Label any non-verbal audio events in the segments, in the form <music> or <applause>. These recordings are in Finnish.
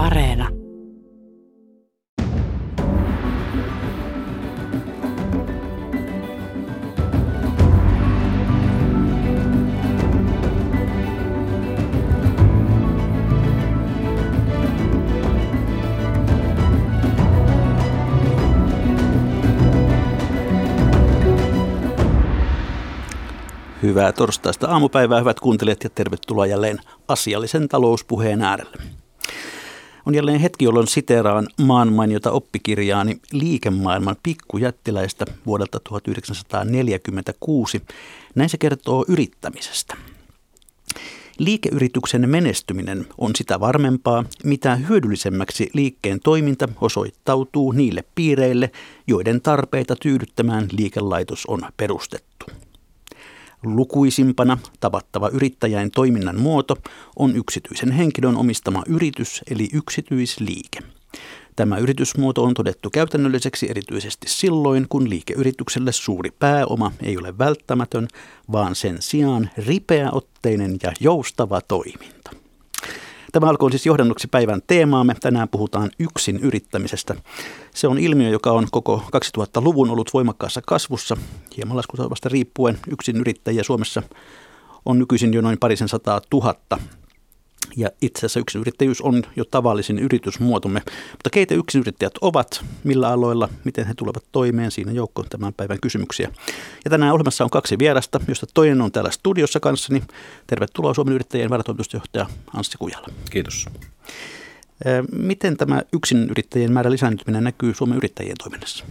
Areena. Hyvää torstaista aamupäivää, hyvät kuuntelijat, ja tervetuloa jälleen asiallisen talouspuheen äärelle. On jälleen hetki, jolloin siteeraan maanmainiota oppikirjaani liikemaailman pikkujättiläistä vuodelta 1946. Näin se kertoo yrittämisestä. Liikeyrityksen menestyminen on sitä varmempaa, mitä hyödyllisemmäksi liikkeen toiminta osoittautuu niille piireille, joiden tarpeita tyydyttämään liikelaitos on perustettu. Lukuisimpana tavattava yrittäjän toiminnan muoto on yksityisen henkilön omistama yritys eli yksityisliike. Tämä yritysmuoto on todettu käytännölliseksi erityisesti silloin, kun liikeyritykselle suuri pääoma ei ole välttämätön, vaan sen sijaan ripeäotteinen ja joustava toiminta. Tämä alkoi siis johdannuksi päivän teemaamme. Tänään puhutaan yksin yrittämisestä. Se on ilmiö, joka on koko 2000-luvun ollut voimakkaassa kasvussa. Hieman laskutavasta riippuen yksin yrittäjiä Suomessa on nykyisin jo noin parisen sataa tuhatta. Ja itse asiassa yksinyrittäjyys on jo tavallisin yritysmuotomme. Mutta keitä yksinyrittäjät ovat, millä aloilla, miten he tulevat toimeen, siinä joukko tämän päivän kysymyksiä. Ja tänään olemassa on kaksi vierasta, josta toinen on täällä studiossa kanssani. Tervetuloa Suomen yrittäjien varatoimitusjohtaja Anssi Kujala. Kiitos. Miten tämä yrittäjien määrä lisääntyminen näkyy Suomen yrittäjien toiminnassa?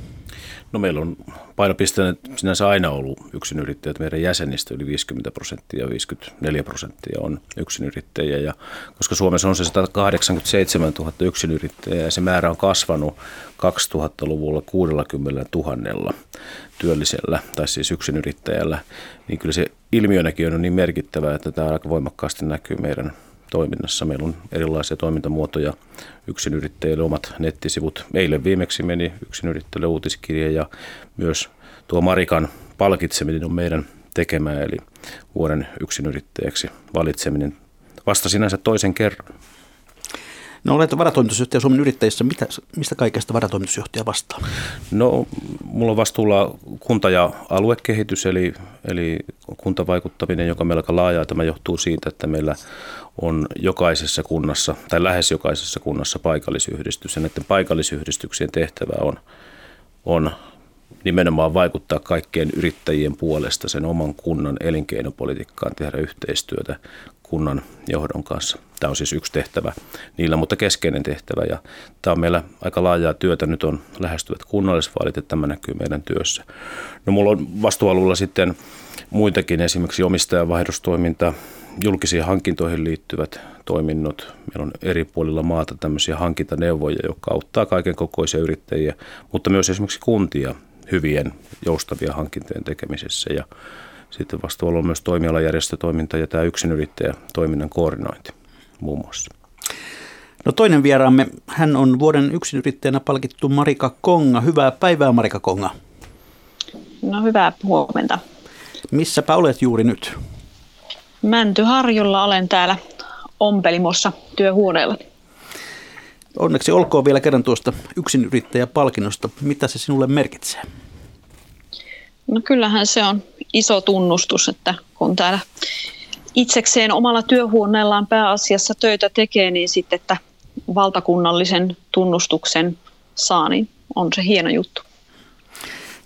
No meillä on painopisteenä sinänsä aina ollut yksinyrittäjät. Meidän jäsenistä yli 50 prosenttia, 54 prosenttia on yksinyrittäjiä. Ja koska Suomessa on se 187 000 yksinyrittäjää ja se määrä on kasvanut 2000-luvulla 60 000 työllisellä tai siis yksinyrittäjällä, niin kyllä se ilmiönäkin on niin merkittävä, että tämä aika voimakkaasti näkyy meidän toiminnassa. Meillä on erilaisia toimintamuotoja yksinyrittäjille, omat nettisivut. Meille viimeksi meni yksinyrittäjille uutiskirja ja myös tuo Marikan palkitseminen on meidän tekemää, eli vuoden yksinyrittäjäksi valitseminen vasta sinänsä toisen kerran. No olet varatoimitusjohtaja Suomen yrittäjissä. Mitä, mistä kaikesta varatoimitusjohtaja vastaa? No mulla on vastuulla kunta- ja aluekehitys, eli, eli kuntavaikuttaminen, joka meillä aika laajaa. Tämä johtuu siitä, että meillä on jokaisessa kunnassa, tai lähes jokaisessa kunnassa paikallisyhdistys. Ja näiden paikallisyhdistyksien tehtävä on, on nimenomaan vaikuttaa kaikkien yrittäjien puolesta sen oman kunnan elinkeinopolitiikkaan, tehdä yhteistyötä kunnan johdon kanssa. Tämä on siis yksi tehtävä niillä, mutta keskeinen tehtävä. Ja tämä on meillä aika laajaa työtä. Nyt on lähestyvät kunnallisvaalit ja tämä näkyy meidän työssä. No mulla on vastuualueella sitten muitakin, esimerkiksi omistajavaihdostoiminta, julkisiin hankintoihin liittyvät toiminnot. Meillä on eri puolilla maata tämmöisiä hankintaneuvoja, jotka auttaa kaiken kokoisia yrittäjiä, mutta myös esimerkiksi kuntia hyvien joustavia hankintojen tekemisessä. Ja sitten vastuulla on myös toimialajärjestötoiminta ja tämä yksinyrittäjä toiminnan koordinointi muun muassa. No toinen vieraamme, hän on vuoden yksinyrittäjänä palkittu Marika Konga. Hyvää päivää Marika Konga. No hyvää huomenta. Missäpä olet juuri nyt? Mäntyharjulla olen täällä ompelimossa työhuoneella. Onneksi olkoon vielä kerran tuosta yksinyrittäjäpalkinnosta. Mitä se sinulle merkitsee? No kyllähän se on iso tunnustus, että kun täällä itsekseen omalla työhuoneellaan pääasiassa töitä tekee, niin sitten, että valtakunnallisen tunnustuksen saa, niin on se hieno juttu.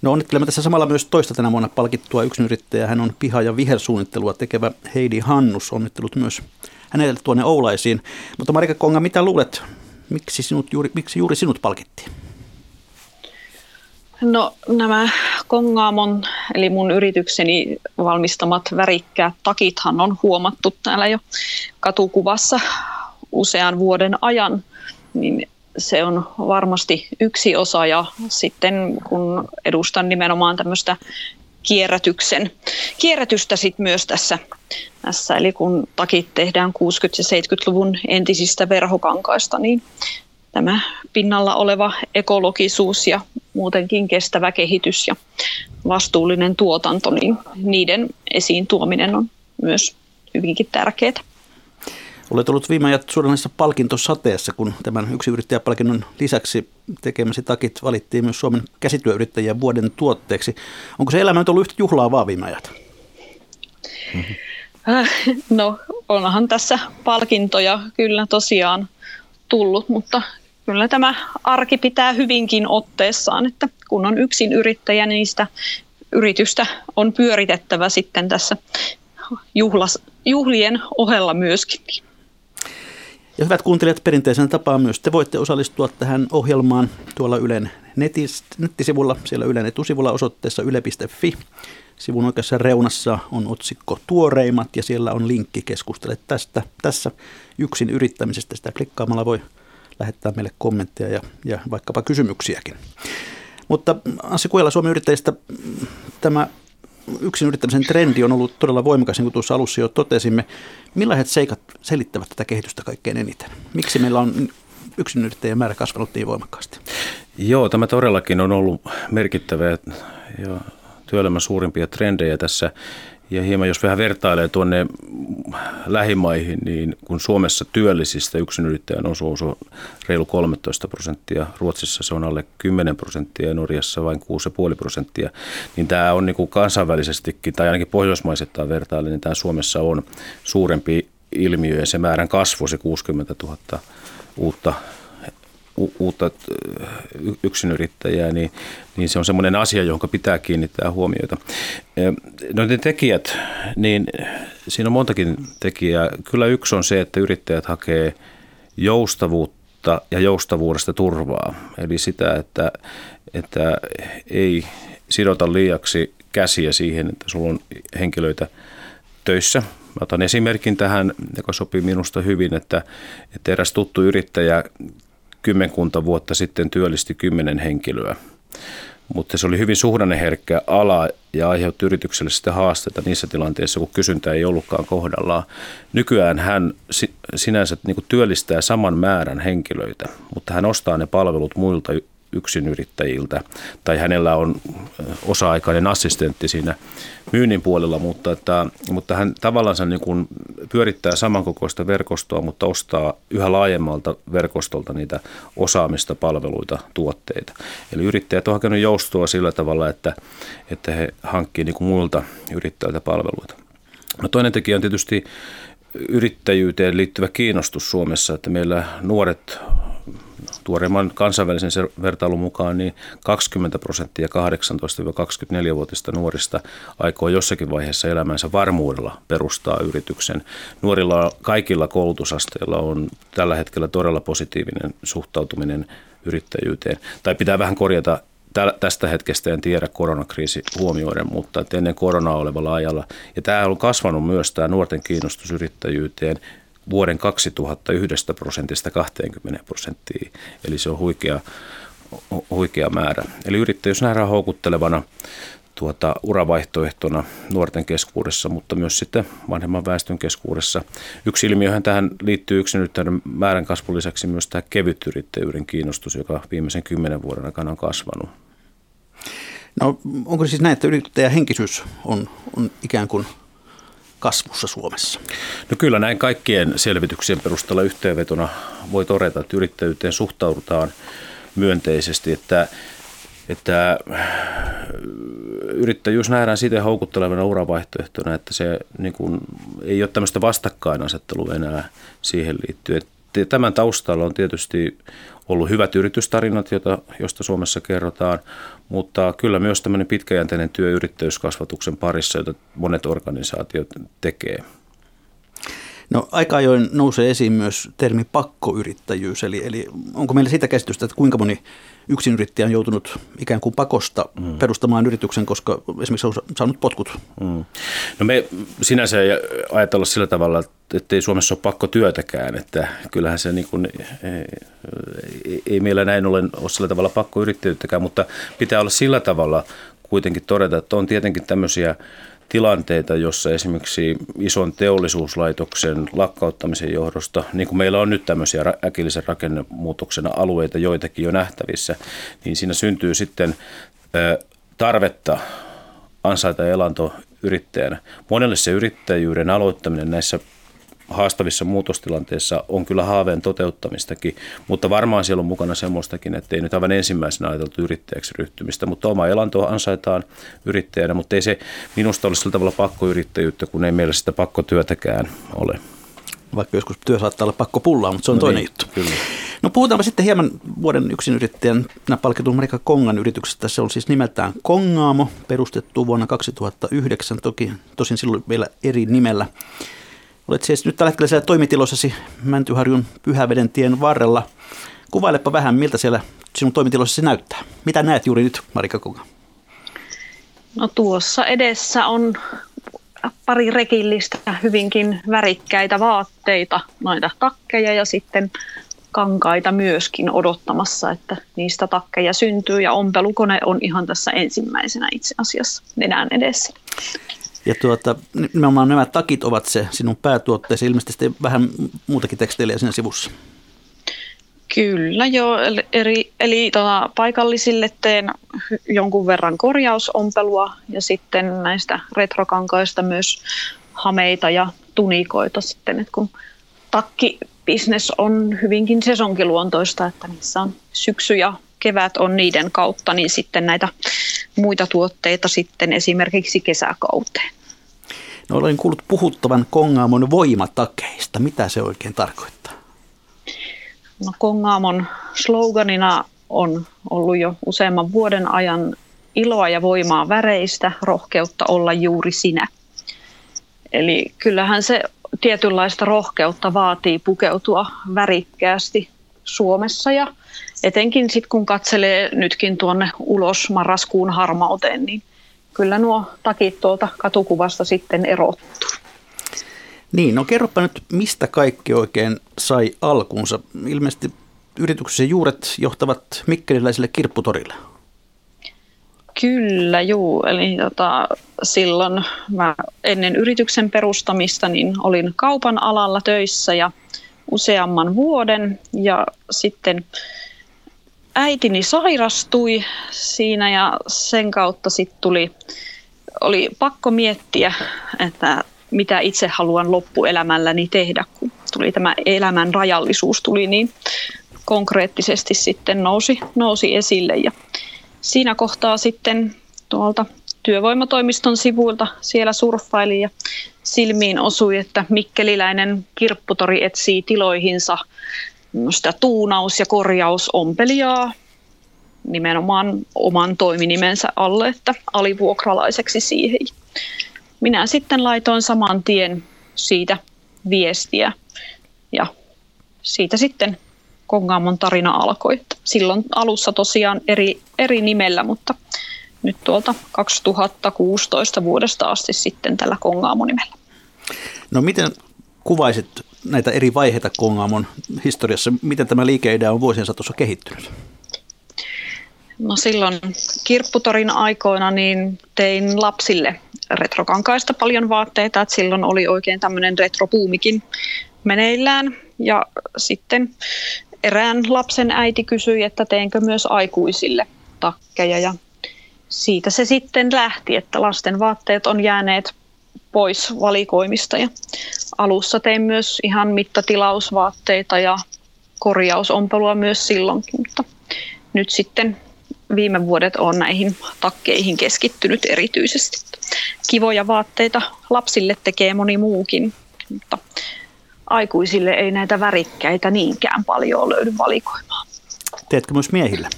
No onnittelemme tässä samalla myös toista tänä vuonna palkittua yksinyrittäjää. Hän on piha- ja vihersuunnittelua tekevä Heidi Hannus. Onnittelut myös hänelle tuonne Oulaisiin. Mutta Marika Konga, mitä luulet, miksi, sinut juuri, miksi juuri sinut palkittiin? No nämä Kongaamon, eli mun yritykseni valmistamat värikkäät takithan on huomattu täällä jo katukuvassa usean vuoden ajan, niin se on varmasti yksi osa ja sitten kun edustan nimenomaan tämmöistä kierrätyksen, kierrätystä sit myös tässä, tässä. Eli kun takit tehdään 60- ja 70-luvun entisistä verhokankaista, niin tämä pinnalla oleva ekologisuus ja muutenkin kestävä kehitys ja vastuullinen tuotanto, niin niiden esiin tuominen on myös hyvinkin tärkeää. Olet ollut viime ajat suoranaisessa palkintosateessa, kun tämän yksi yrittäjäpalkinnon lisäksi tekemäsi takit valittiin myös Suomen käsityöyrittäjien vuoden tuotteeksi. Onko se elämä nyt ollut yhtä juhlaavaa viime ajat? <laughs> No, onhan tässä palkintoja kyllä tosiaan tullut, mutta kyllä tämä arki pitää hyvinkin otteessaan, että kun on yksin yrittäjä, niin sitä yritystä on pyöritettävä sitten tässä juhlas, juhlien ohella myöskin. Ja hyvät kuuntelijat, perinteisen tapaan myös te voitte osallistua tähän ohjelmaan tuolla Ylen netis, nettisivulla, siellä Ylen etusivulla osoitteessa yle.fi. Sivun oikeassa reunassa on otsikko Tuoreimmat ja siellä on linkki keskustele tästä. Tässä yksin yrittämisestä sitä klikkaamalla voi lähettää meille kommentteja ja, ja vaikkapa kysymyksiäkin. Mutta Anssi Kujala Suomen yrittäjistä tämä yksin yrittämisen trendi on ollut todella voimakas, niin kuin tuossa alussa jo totesimme. Millaiset seikat selittävät tätä kehitystä kaikkein eniten? Miksi meillä on yrittäjien määrä kasvanut niin voimakkaasti? Joo, tämä todellakin on ollut merkittävä ja työelämän suurimpia trendejä tässä ja hieman jos vähän vertailee tuonne lähimaihin, niin kun Suomessa työllisistä yksinyrittäjän osuus on reilu 13 prosenttia, Ruotsissa se on alle 10 prosenttia ja Norjassa vain 6,5 prosenttia, niin tämä on niin kuin kansainvälisestikin, tai ainakin pohjoismaisittain vertailen, niin tämä Suomessa on suurempi ilmiö ja se määrän kasvu, se 60 000 uutta uutta yksinyrittäjää, niin, niin se on semmoinen asia, johon pitää kiinnittää huomiota. No ne tekijät, niin siinä on montakin tekijää. Kyllä yksi on se, että yrittäjät hakee joustavuutta ja joustavuudesta turvaa. Eli sitä, että, että ei sidota liiaksi käsiä siihen, että sulla on henkilöitä töissä. Mä otan esimerkin tähän, joka sopii minusta hyvin, että, että eräs tuttu yrittäjä kymmenkunta vuotta sitten työllisti kymmenen henkilöä. Mutta se oli hyvin suhdanneherkkä ala ja aiheutti yritykselle sitten haasteita niissä tilanteissa, kun kysyntä ei ollutkaan kohdallaan. Nykyään hän sinänsä niin kuin työllistää saman määrän henkilöitä, mutta hän ostaa ne palvelut muilta yksinyrittäjiltä tai hänellä on osa-aikainen assistentti siinä myynnin puolella, mutta, että, mutta hän tavallaan niin pyörittää samankokoista verkostoa, mutta ostaa yhä laajemmalta verkostolta niitä osaamista, palveluita, tuotteita. Eli yrittäjät on hakenut joustoa sillä tavalla, että, että he hankkii niin kuin muilta yrittäjiltä palveluita. No toinen tekijä on tietysti yrittäjyyteen liittyvä kiinnostus Suomessa, että meillä nuoret tuoreimman kansainvälisen vertailun mukaan niin 20 prosenttia 18-24-vuotiaista nuorista aikoo jossakin vaiheessa elämänsä varmuudella perustaa yrityksen. Nuorilla kaikilla koulutusasteilla on tällä hetkellä todella positiivinen suhtautuminen yrittäjyyteen. Tai pitää vähän korjata tästä hetkestä en tiedä koronakriisi huomioiden, mutta ennen koronaa olevalla ajalla. Ja tämä on kasvanut myös tämä nuorten kiinnostus yrittäjyyteen vuoden 2001 prosentista 20 prosenttia, eli se on huikea, huikea määrä. Eli yrittäjyys nähdään houkuttelevana tuota, uravaihtoehtona nuorten keskuudessa, mutta myös sitten vanhemman väestön keskuudessa. Yksi ilmiöhän tähän liittyy yksinyrittäjyyden määrän kasvun lisäksi myös tämä kevytyrittäjyyden kiinnostus, joka viimeisen kymmenen vuoden aikana on kasvanut. No onko siis näin, että yrittäjähenkisyys on, on ikään kuin kasvussa Suomessa? No kyllä näin kaikkien selvityksien perusteella yhteenvetona voi todeta, että yrittäjyyteen suhtaudutaan myönteisesti, että, että yrittäjyys nähdään siten houkuttelevana uravaihtoehtona, että se niin kuin, ei ole tämmöistä vastakkainasettelua enää siihen liittyen. Tämän taustalla on tietysti ollut hyvät yritystarinat, joita, josta Suomessa kerrotaan, mutta kyllä myös tämmöinen pitkäjänteinen työ yrittäjyyskasvatuksen parissa, jota monet organisaatiot tekee. No aika ajoin nousee esiin myös termi pakkoyrittäjyys, eli, eli onko meillä sitä käsitystä, että kuinka moni yksinyrittäjä on joutunut ikään kuin pakosta mm. perustamaan yrityksen, koska esimerkiksi on saanut potkut? Mm. No me sinänsä ei ajatella sillä tavalla, että ei Suomessa ole pakko työtäkään, että kyllähän se niin kuin, ei, ei meillä näin ollen ole sillä tavalla pakko yrittäjyyttäkään, mutta pitää olla sillä tavalla kuitenkin todeta, että on tietenkin tämmöisiä tilanteita, jossa esimerkiksi ison teollisuuslaitoksen lakkauttamisen johdosta, niin kuin meillä on nyt tämmöisiä äkillisen rakennemuutoksen alueita joitakin jo nähtävissä, niin siinä syntyy sitten tarvetta ansaita elanto yrittäjänä. Monelle se yrittäjyyden aloittaminen näissä haastavissa muutostilanteissa on kyllä haaveen toteuttamistakin, mutta varmaan siellä on mukana semmoistakin, että ei nyt aivan ensimmäisenä ajateltu yrittäjäksi ryhtymistä, mutta oma elanto ansaitaan yrittäjänä, mutta ei se minusta ole sillä tavalla pakkoyrittäjyyttä, kun ei meillä sitä pakkotyötäkään ole. Vaikka joskus työ saattaa olla pakko pullaa, mutta se on no toinen niin, juttu. Kyllä. No puhutaanpa sitten hieman vuoden yrittäjän palkitun Marika Kongan yrityksestä. Se on siis nimeltään Kongaamo, perustettu vuonna 2009, toki tosin silloin vielä eri nimellä. Olet siis nyt tällä hetkellä siellä toimitiloissasi Mäntyharjun Pyhäveden tien varrella. Kuvailepa vähän, miltä siellä sinun toimitiloissasi näyttää. Mitä näet juuri nyt, Marika Konga? No tuossa edessä on pari rekillistä hyvinkin värikkäitä vaatteita, noita takkeja ja sitten kankaita myöskin odottamassa, että niistä takkeja syntyy ja ompelukone on ihan tässä ensimmäisenä itse asiassa nenän edessä. Ja tuota, nimenomaan nämä takit ovat se sinun päätuotteesi, ilmeisesti vähän muutakin tekstiiliä siinä sivussa. Kyllä joo, eli, eli, tota, paikallisille teen jonkun verran korjausompelua ja sitten näistä retrokankaista myös hameita ja tunikoita sitten, että kun takkibisnes on hyvinkin sesonkiluontoista, että niissä on syksy ja kevät on niiden kautta, niin sitten näitä muita tuotteita sitten esimerkiksi kesäkauteen. No olen kuullut puhuttavan Kongaamon voimatakeista. Mitä se oikein tarkoittaa? No Kongaamon sloganina on ollut jo useamman vuoden ajan iloa ja voimaa väreistä, rohkeutta olla juuri sinä. Eli kyllähän se tietynlaista rohkeutta vaatii pukeutua värikkäästi Suomessa ja etenkin sitten kun katselee nytkin tuonne ulos marraskuun harmauteen, niin kyllä nuo takit tuolta katukuvasta sitten erottuu. Niin, no kerropa nyt, mistä kaikki oikein sai alkunsa. Ilmeisesti yrityksen juuret johtavat mikkeliläiselle kirpputorille. Kyllä, juu. Eli tota, silloin mä ennen yrityksen perustamista niin olin kaupan alalla töissä ja useamman vuoden ja sitten äitini sairastui siinä ja sen kautta sitten tuli, oli pakko miettiä, että mitä itse haluan loppuelämälläni tehdä, kun tuli tämä elämän rajallisuus tuli niin konkreettisesti sitten nousi, nousi esille. Ja siinä kohtaa sitten tuolta työvoimatoimiston sivuilta siellä surffaili ja silmiin osui, että mikkeliläinen kirpputori etsii tiloihinsa sitä tuunaus- ja korjausompelijaa nimenomaan oman toiminimensä alle, että alivuokralaiseksi siihen. Minä sitten laitoin saman tien siitä viestiä ja siitä sitten Kongaamon tarina alkoi. Silloin alussa tosiaan eri, eri nimellä, mutta nyt tuolta 2016 vuodesta asti sitten tällä Kongaamon nimellä. No miten kuvaisit näitä eri vaiheita Kongaamon historiassa? Miten tämä liikeidea on vuosien saatossa kehittynyt? No silloin kirpputorin aikoina niin tein lapsille retrokankaista paljon vaatteita, että silloin oli oikein tämmöinen retropuumikin meneillään. Ja sitten erään lapsen äiti kysyi, että teenkö myös aikuisille takkeja ja siitä se sitten lähti, että lasten vaatteet on jääneet pois valikoimista ja alussa tein myös ihan mittatilausvaatteita ja korjausompelua myös silloinkin, mutta nyt sitten viime vuodet on näihin takkeihin keskittynyt erityisesti. Kivoja vaatteita lapsille tekee moni muukin, mutta aikuisille ei näitä värikkäitä niinkään paljon löydy valikoimaan. Teetkö myös miehille?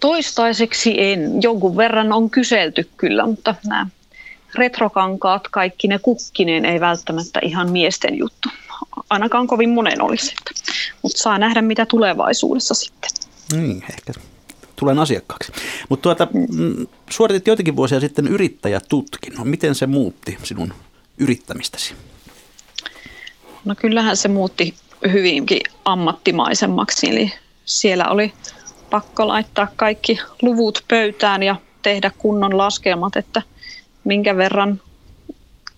Toistaiseksi en. Jonkun verran on kyselty kyllä, mutta nämä retrokankaat, kaikki ne kukkineen ei välttämättä ihan miesten juttu. Ainakaan kovin monen olisi. Mutta saa nähdä, mitä tulevaisuudessa sitten. Niin, ehkä tulen asiakkaaksi. Mutta tuota, mm, suoritit joitakin vuosia sitten yrittäjätutkinnon. Miten se muutti sinun yrittämistäsi? No kyllähän se muutti hyvinkin ammattimaisemmaksi. Eli siellä oli pakko laittaa kaikki luvut pöytään ja tehdä kunnon laskelmat, että minkä verran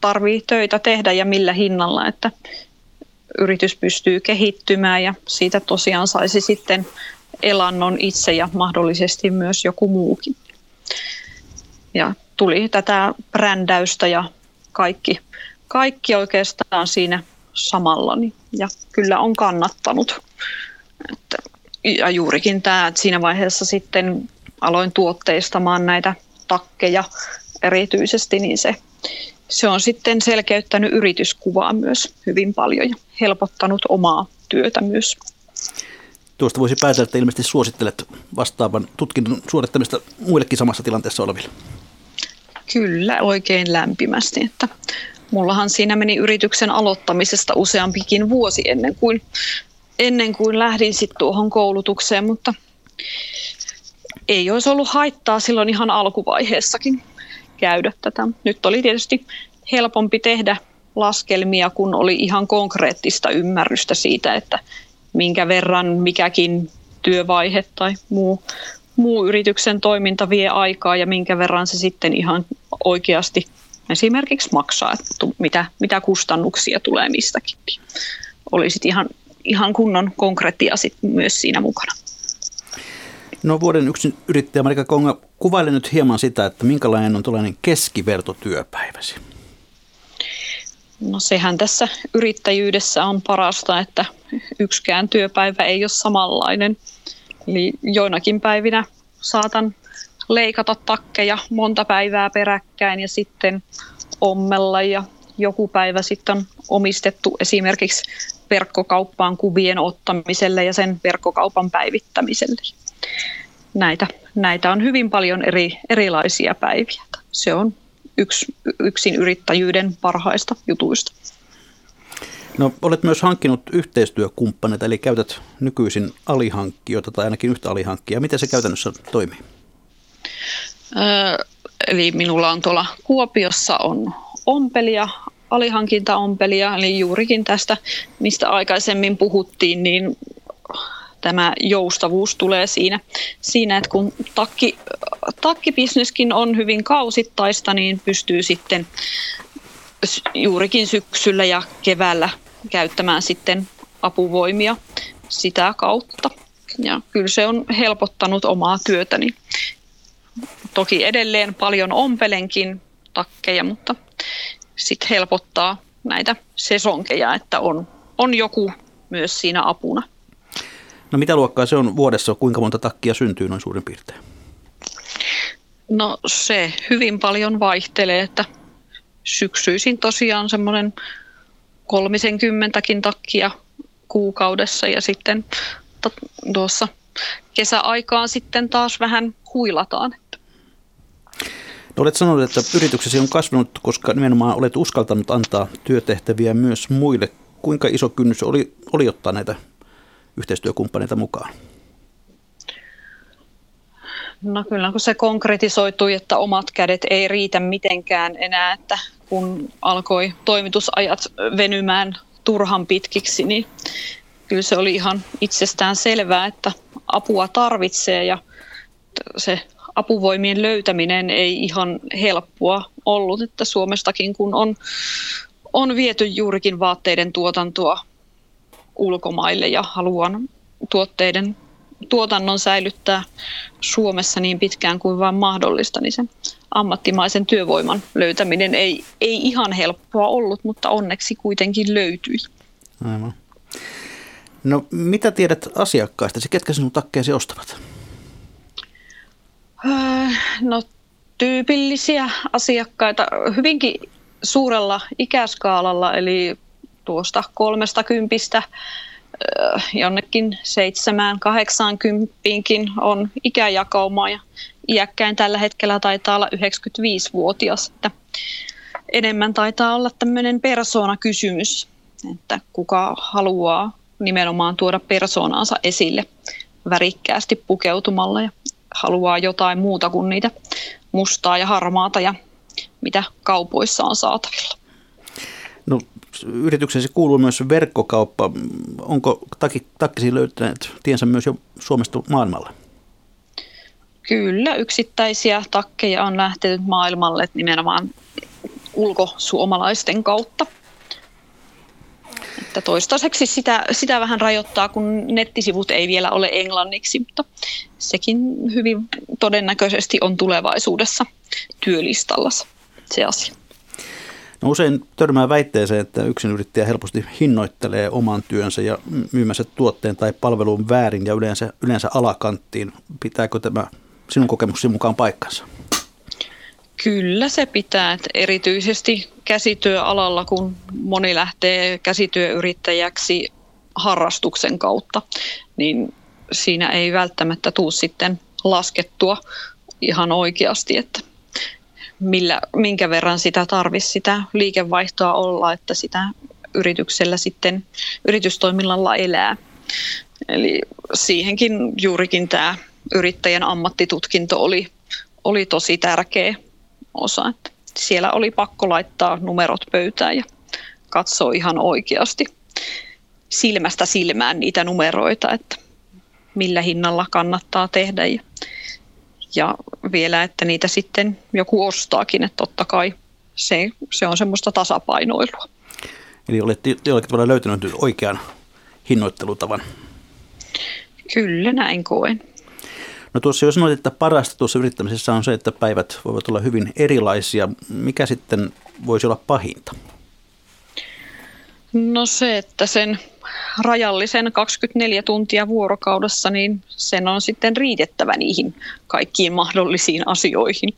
tarvii töitä tehdä ja millä hinnalla, että yritys pystyy kehittymään ja siitä tosiaan saisi sitten elannon itse ja mahdollisesti myös joku muukin. Ja tuli tätä brändäystä ja kaikki, kaikki oikeastaan siinä samalla niin, ja kyllä on kannattanut. Että, ja juurikin tämä, että siinä vaiheessa sitten aloin tuotteistamaan näitä takkeja erityisesti, niin se, se on sitten selkeyttänyt yrityskuvaa myös hyvin paljon ja helpottanut omaa työtä myös. Tuosta voisi päätellä, että ilmeisesti suosittelet vastaavan tutkinnon suorittamista muillekin samassa tilanteessa oleville. Kyllä, oikein lämpimästi. Että mullahan siinä meni yrityksen aloittamisesta useampikin vuosi ennen kuin, ennen kuin lähdin sitten tuohon koulutukseen, mutta ei olisi ollut haittaa silloin ihan alkuvaiheessakin käydä tätä. Nyt oli tietysti helpompi tehdä laskelmia, kun oli ihan konkreettista ymmärrystä siitä, että minkä verran mikäkin työvaihe tai muu, muu yrityksen toiminta vie aikaa ja minkä verran se sitten ihan oikeasti esimerkiksi maksaa, että mitä, mitä kustannuksia tulee mistäkin. Olisi ihan, ihan kunnon konkreettia myös siinä mukana. No vuoden yksin yrittäjä Marika Konga, kuvaile nyt hieman sitä, että minkälainen on tällainen keskivertotyöpäiväsi? No sehän tässä yrittäjyydessä on parasta, että yksikään työpäivä ei ole samanlainen. Eli joinakin päivinä saatan leikata takkeja monta päivää peräkkäin ja sitten ommella ja joku päivä sitten on omistettu esimerkiksi verkkokauppaan kuvien ottamiselle ja sen verkkokaupan päivittämiselle. Näitä, näitä on hyvin paljon eri, erilaisia päiviä. Se on yksi yksin yrittäjyyden parhaista jutuista. No, olet myös hankkinut yhteistyökumppaneita, eli käytät nykyisin alihankkijoita tai ainakin yhtä alihankkijaa. Miten se käytännössä toimii? Öö, eli minulla on tuolla Kuopiossa on ompelia, alihankintaompelia, eli juurikin tästä, mistä aikaisemmin puhuttiin, niin tämä joustavuus tulee siinä, siinä että kun takki, takkibisneskin on hyvin kausittaista, niin pystyy sitten juurikin syksyllä ja keväällä käyttämään sitten apuvoimia sitä kautta. Ja kyllä se on helpottanut omaa työtäni. Toki edelleen paljon ompelenkin takkeja, mutta sitten helpottaa näitä sesonkeja, että on, on joku myös siinä apuna. No mitä luokkaa se on vuodessa, kuinka monta takkia syntyy noin suurin piirtein? No se hyvin paljon vaihtelee, että syksyisin tosiaan semmoinen kolmisenkymmentäkin takkia kuukaudessa ja sitten tuossa kesäaikaan sitten taas vähän huilataan. No olet sanonut, että yrityksesi on kasvanut, koska nimenomaan olet uskaltanut antaa työtehtäviä myös muille. Kuinka iso kynnys oli, oli ottaa näitä yhteistyökumppaneita mukaan? No kyllä, kun se konkretisoitui, että omat kädet ei riitä mitenkään enää, että kun alkoi toimitusajat venymään turhan pitkiksi, niin kyllä se oli ihan itsestään selvää, että apua tarvitsee ja se apuvoimien löytäminen ei ihan helppoa ollut, että Suomestakin kun on, on viety juurikin vaatteiden tuotantoa ulkomaille ja haluan tuotteiden tuotannon säilyttää Suomessa niin pitkään kuin vain mahdollista, niin sen ammattimaisen työvoiman löytäminen ei, ei ihan helppoa ollut, mutta onneksi kuitenkin löytyi. Aivan. No mitä tiedät asiakkaista, ketkä sinun takkeesi ostavat? Öö, no tyypillisiä asiakkaita hyvinkin suurella ikäskaalalla, eli tuosta kolmesta kympistä jonnekin seitsemään, kahdeksaan kymppiinkin on ikäjakauma ja iäkkäin tällä hetkellä taitaa olla 95-vuotias. Että enemmän taitaa olla tämmöinen persoonakysymys, että kuka haluaa nimenomaan tuoda persoonaansa esille värikkäästi pukeutumalla ja haluaa jotain muuta kuin niitä mustaa ja harmaata ja mitä kaupoissa on saatavilla. Yrityksesi kuuluu myös verkkokauppa. Onko takki, takkisi löytäneet tiensä myös jo Suomesta maailmalle? Kyllä, yksittäisiä takkeja on lähtenyt maailmalle nimenomaan ulkosuomalaisten kautta. Että toistaiseksi sitä, sitä vähän rajoittaa, kun nettisivut ei vielä ole englanniksi, mutta sekin hyvin todennäköisesti on tulevaisuudessa työlistalla se asia. No usein törmää väitteeseen, että yksinyrittäjä helposti hinnoittelee oman työnsä ja myymänsä tuotteen tai palvelun väärin ja yleensä, yleensä alakanttiin. Pitääkö tämä sinun kokemuksesi mukaan paikkansa? Kyllä se pitää, että erityisesti käsityöalalla, kun moni lähtee käsityöyrittäjäksi harrastuksen kautta, niin siinä ei välttämättä tule sitten laskettua ihan oikeasti, että millä, minkä verran sitä tarvisi sitä liikevaihtoa olla, että sitä yrityksellä sitten yritystoiminnalla elää. Eli siihenkin juurikin tämä yrittäjän ammattitutkinto oli, oli tosi tärkeä osa. Että siellä oli pakko laittaa numerot pöytään ja katsoa ihan oikeasti silmästä silmään niitä numeroita, että millä hinnalla kannattaa tehdä. Ja, ja vielä, että niitä sitten joku ostaakin, että totta kai se, se on semmoista tasapainoilua. Eli olette jollakin tavalla löytänyt oikean hinnoittelutavan. Kyllä, näin koen. No tuossa jo sanoit, että parasta tuossa yrittämisessä on se, että päivät voivat olla hyvin erilaisia. Mikä sitten voisi olla pahinta? No se, että sen rajallisen 24 tuntia vuorokaudessa, niin sen on sitten riitettävä niihin kaikkiin mahdollisiin asioihin.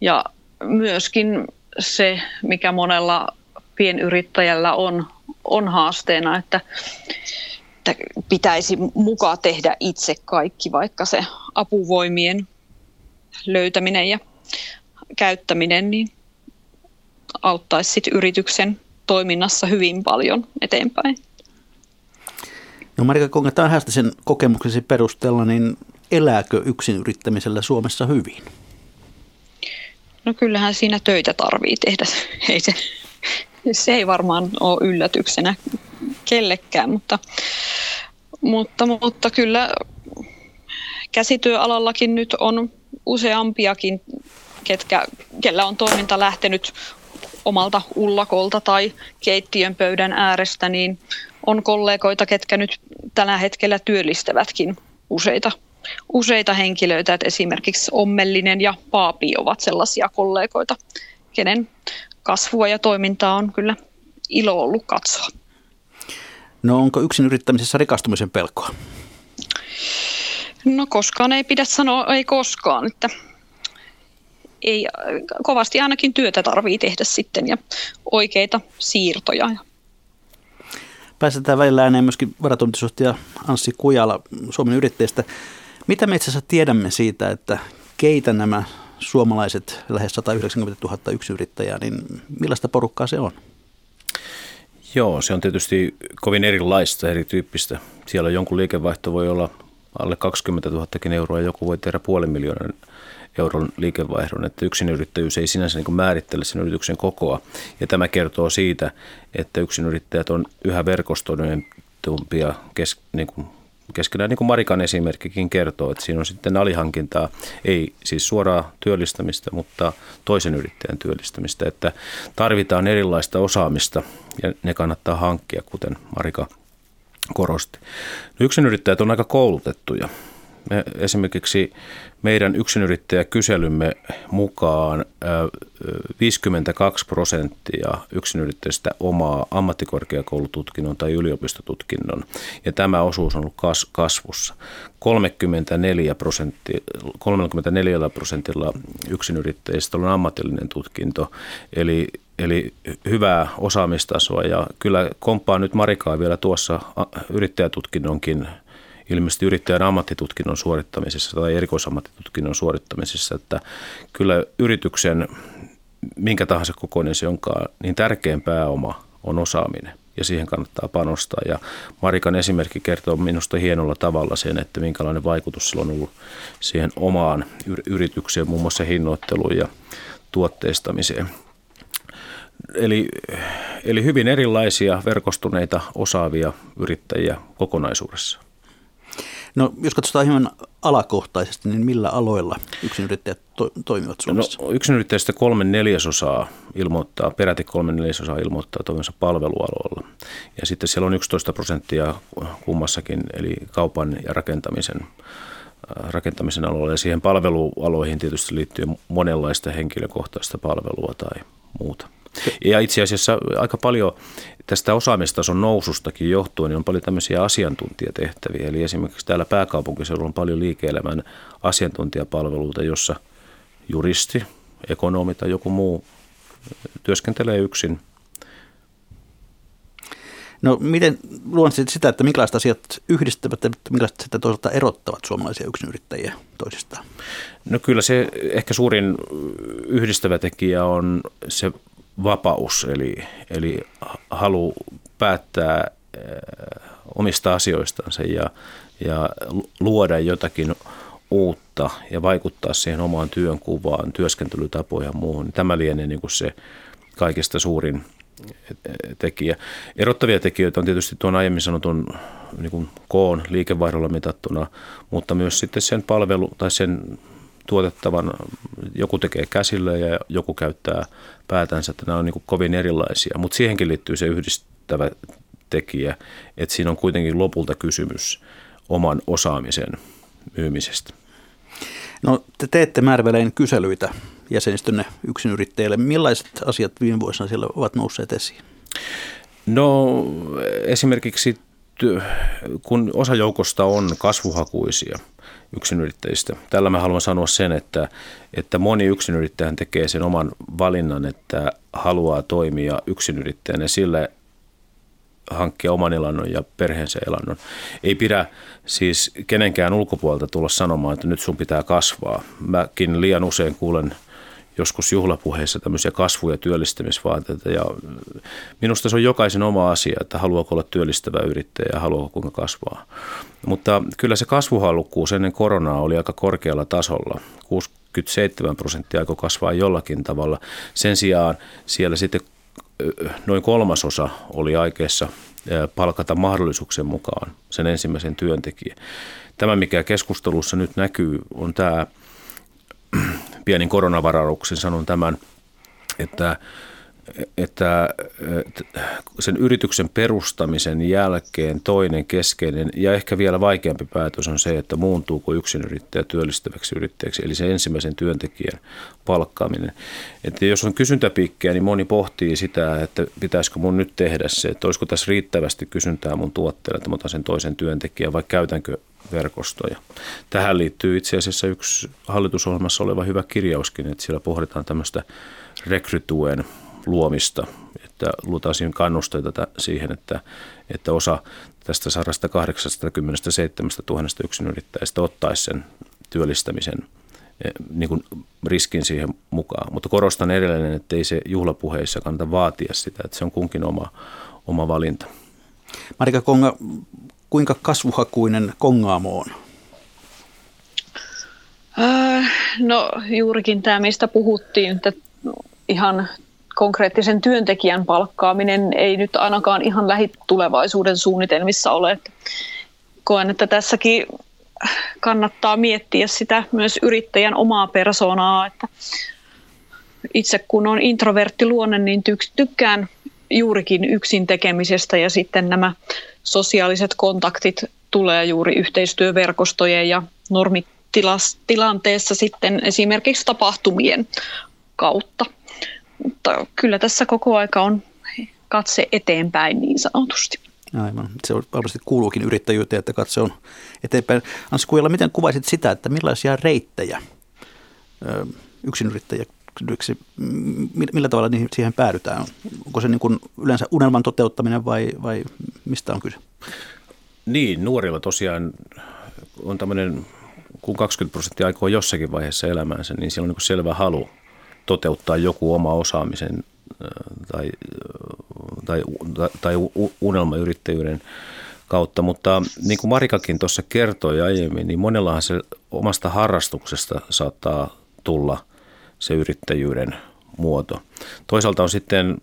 Ja myöskin se, mikä monella pienyrittäjällä on, on haasteena, että, että pitäisi mukaan tehdä itse kaikki, vaikka se apuvoimien löytäminen ja käyttäminen niin auttaisi sit yrityksen toiminnassa hyvin paljon eteenpäin. No Marika Konga, sen kokemuksesi perusteella, niin elääkö yksin yrittämisellä Suomessa hyvin? No kyllähän siinä töitä tarvii tehdä. <laughs> Ei se, se ei varmaan ole yllätyksenä kellekään, mutta, mutta, mutta kyllä käsityöalallakin nyt on useampiakin, ketkä, kellä on toiminta lähtenyt omalta ullakolta tai keittiön pöydän äärestä, niin on kollegoita, ketkä nyt tällä hetkellä työllistävätkin useita, useita henkilöitä. Että esimerkiksi Ommellinen ja Paapi ovat sellaisia kollegoita, kenen kasvua ja toimintaa on kyllä ilo ollut katsoa. No onko yksin yrittämisessä rikastumisen pelkoa? No koskaan ei pidä sanoa, ei koskaan. Että ei, kovasti ainakin työtä tarvii tehdä sitten ja oikeita siirtoja. Päästetään välillä ääneen myöskin varatoimitusjohtaja Anssi Kujala Suomen yrittäjistä. Mitä me itse asiassa tiedämme siitä, että keitä nämä suomalaiset lähes 190 000 yksiyrittäjää, niin millaista porukkaa se on? Joo, se on tietysti kovin erilaista, erityyppistä. Siellä jonkun liikevaihto voi olla alle 20 000 euroa ja joku voi tehdä puolen miljoonan euron liikevaihdon, että yksinyrittäjyys ei sinänsä niin määrittele sen yrityksen kokoa. Ja tämä kertoo siitä, että yksinyrittäjät on yhä verkostoituneempia kes, niin kuin keskenään, niin kuin Marikan esimerkkikin kertoo, että siinä on sitten alihankintaa, ei siis suoraa työllistämistä, mutta toisen yrittäjän työllistämistä, että tarvitaan erilaista osaamista ja ne kannattaa hankkia, kuten Marika korosti. Yksinyrittäjät on aika koulutettuja. Me esimerkiksi meidän yksinyrittäjäkyselymme mukaan 52 prosenttia yksinyrittäjistä omaa ammattikorkeakoulututkinnon tai yliopistotutkinnon, ja tämä osuus on ollut kasvussa. 34 prosenttia, 34 prosentilla yksinyrittäjistä on ammatillinen tutkinto, eli, eli hyvää osaamistasoa, ja kyllä komppaa nyt Marikaa vielä tuossa yrittäjätutkinnonkin ilmeisesti yrittäjän ammattitutkinnon suorittamisessa tai erikoisammattitutkinnon suorittamisessa, että kyllä yrityksen, minkä tahansa kokoinen se onkaan, niin tärkein pääoma on osaaminen ja siihen kannattaa panostaa. Ja Marikan esimerkki kertoo minusta hienolla tavalla sen, että minkälainen vaikutus sillä on ollut siihen omaan yritykseen, muun muassa hinnoitteluun ja tuotteistamiseen. Eli, eli hyvin erilaisia verkostuneita, osaavia yrittäjiä kokonaisuudessaan. No, jos katsotaan hieman alakohtaisesti, niin millä aloilla yksinyrittäjät to- toimivat Suomessa? No, yksinyrittäjistä kolme neljäsosaa ilmoittaa, peräti kolme neljäsosaa ilmoittaa toimivansa palvelualoilla. Ja sitten siellä on 11 prosenttia kummassakin, eli kaupan ja rakentamisen äh, rakentamisen alueella ja siihen palvelualoihin tietysti liittyy monenlaista henkilökohtaista palvelua tai muuta. Ja itse asiassa aika paljon tästä osaamistason nousustakin johtuen niin on paljon tämmöisiä asiantuntijatehtäviä. Eli esimerkiksi täällä pääkaupunkiseudulla on paljon liike-elämän asiantuntijapalveluita, jossa juristi, ekonomi tai joku muu työskentelee yksin – No miten luonnehtisit sitä, että minkälaiset asiat yhdistävät ja minkälaiset sitä toisaalta erottavat suomalaisia yksinyrittäjiä toisistaan? No kyllä se ehkä suurin yhdistävä tekijä on se vapaus, eli, eli halu päättää eh, omista asioistansa ja, ja luoda jotakin uutta ja vaikuttaa siihen omaan työnkuvaan, työskentelytapoihin ja muuhun. Tämä lienee niin kuin se kaikista suurin tekijä. Erottavia tekijöitä on tietysti tuon aiemmin sanotun niin kuin koon liikevaihdolla mitattuna, mutta myös sitten sen palvelu tai sen tuotettavan, joku tekee käsillä ja joku käyttää päätänsä, että nämä on niin kovin erilaisia. Mutta siihenkin liittyy se yhdistävä tekijä, että siinä on kuitenkin lopulta kysymys oman osaamisen myymisestä. No te teette määrävälein kyselyitä jäsenistönne yksinyrittäjille. Millaiset asiat viime vuosina siellä ovat nousseet esiin? No esimerkiksi kun osa joukosta on kasvuhakuisia yksinyrittäjistä. Tällä mä haluan sanoa sen, että, että moni yksinyrittäjä tekee sen oman valinnan, että haluaa toimia yksinyrittäjänä sille hankkia oman elannon ja perheensä elannon. Ei pidä siis kenenkään ulkopuolelta tulla sanomaan, että nyt sun pitää kasvaa. Mäkin liian usein kuulen joskus juhlapuheissa tämmöisiä kasvu- ja työllistämisvaateita. Ja minusta se on jokaisen oma asia, että haluaako olla työllistävä yrittäjä ja haluaako kuinka kasvaa. Mutta kyllä se kasvuhalukkuus ennen koronaa oli aika korkealla tasolla. 67 prosenttia aikoi kasvaa jollakin tavalla. Sen sijaan siellä sitten noin kolmasosa oli aikeessa palkata mahdollisuuksien mukaan sen ensimmäisen työntekijän. Tämä, mikä keskustelussa nyt näkyy, on tämä pienin koronavarauksen sanon tämän, että että sen yrityksen perustamisen jälkeen toinen keskeinen ja ehkä vielä vaikeampi päätös on se, että muuntuuko yrittäjä työllistäväksi yrittäjäksi, eli se ensimmäisen työntekijän palkkaaminen. Että jos on kysyntäpiikkejä, niin moni pohtii sitä, että pitäisikö mun nyt tehdä se, että olisiko tässä riittävästi kysyntää mun tuotteelle, että mä otan sen toisen työntekijän vai käytänkö verkostoja. Tähän liittyy itse asiassa yksi hallitusohjelmassa oleva hyvä kirjauskin, että siellä pohditaan tämmöistä rekrytuen luomista, että luotaisiin kannusteita siihen, että, että osa tästä 187 000 yksinyrittäjistä ottaisi sen työllistämisen eh, niin kuin riskin siihen mukaan. Mutta korostan edelleen, että ei se juhlapuheissa kannata vaatia sitä, että se on kunkin oma, oma valinta. Marika Konga, kuinka kasvuhakuinen Kongaamo on? Äh, no juurikin tämä, mistä puhuttiin, että ihan konkreettisen työntekijän palkkaaminen ei nyt ainakaan ihan lähitulevaisuuden suunnitelmissa ole. Koen, että tässäkin kannattaa miettiä sitä myös yrittäjän omaa persoonaa, että itse kun on introvertti luonne, niin tykkään juurikin yksin tekemisestä ja sitten nämä sosiaaliset kontaktit tulee juuri yhteistyöverkostojen ja normitilanteessa sitten esimerkiksi tapahtumien kautta. Mutta kyllä tässä koko aika on katse eteenpäin niin sanotusti. Aivan. Se on varmasti kuuluukin yrittäjyyteen, että katse on eteenpäin. Anssi Kujalla, miten kuvaisit sitä, että millaisia reittejä yksinyrittäjä millä tavalla siihen päädytään? Onko se niin kuin yleensä unelman toteuttaminen vai, vai mistä on kyse? Niin, nuorilla tosiaan on tämmöinen, kun 20 prosenttia aikoo jossakin vaiheessa elämäänsä, niin siellä on niin selvä halu toteuttaa joku oma osaamisen tai, tai, tai unelmayrittäjyyden kautta. Mutta niin kuin Marikakin tuossa kertoi aiemmin, niin monellahan se omasta harrastuksesta saattaa tulla se yrittäjyyden muoto. Toisaalta on sitten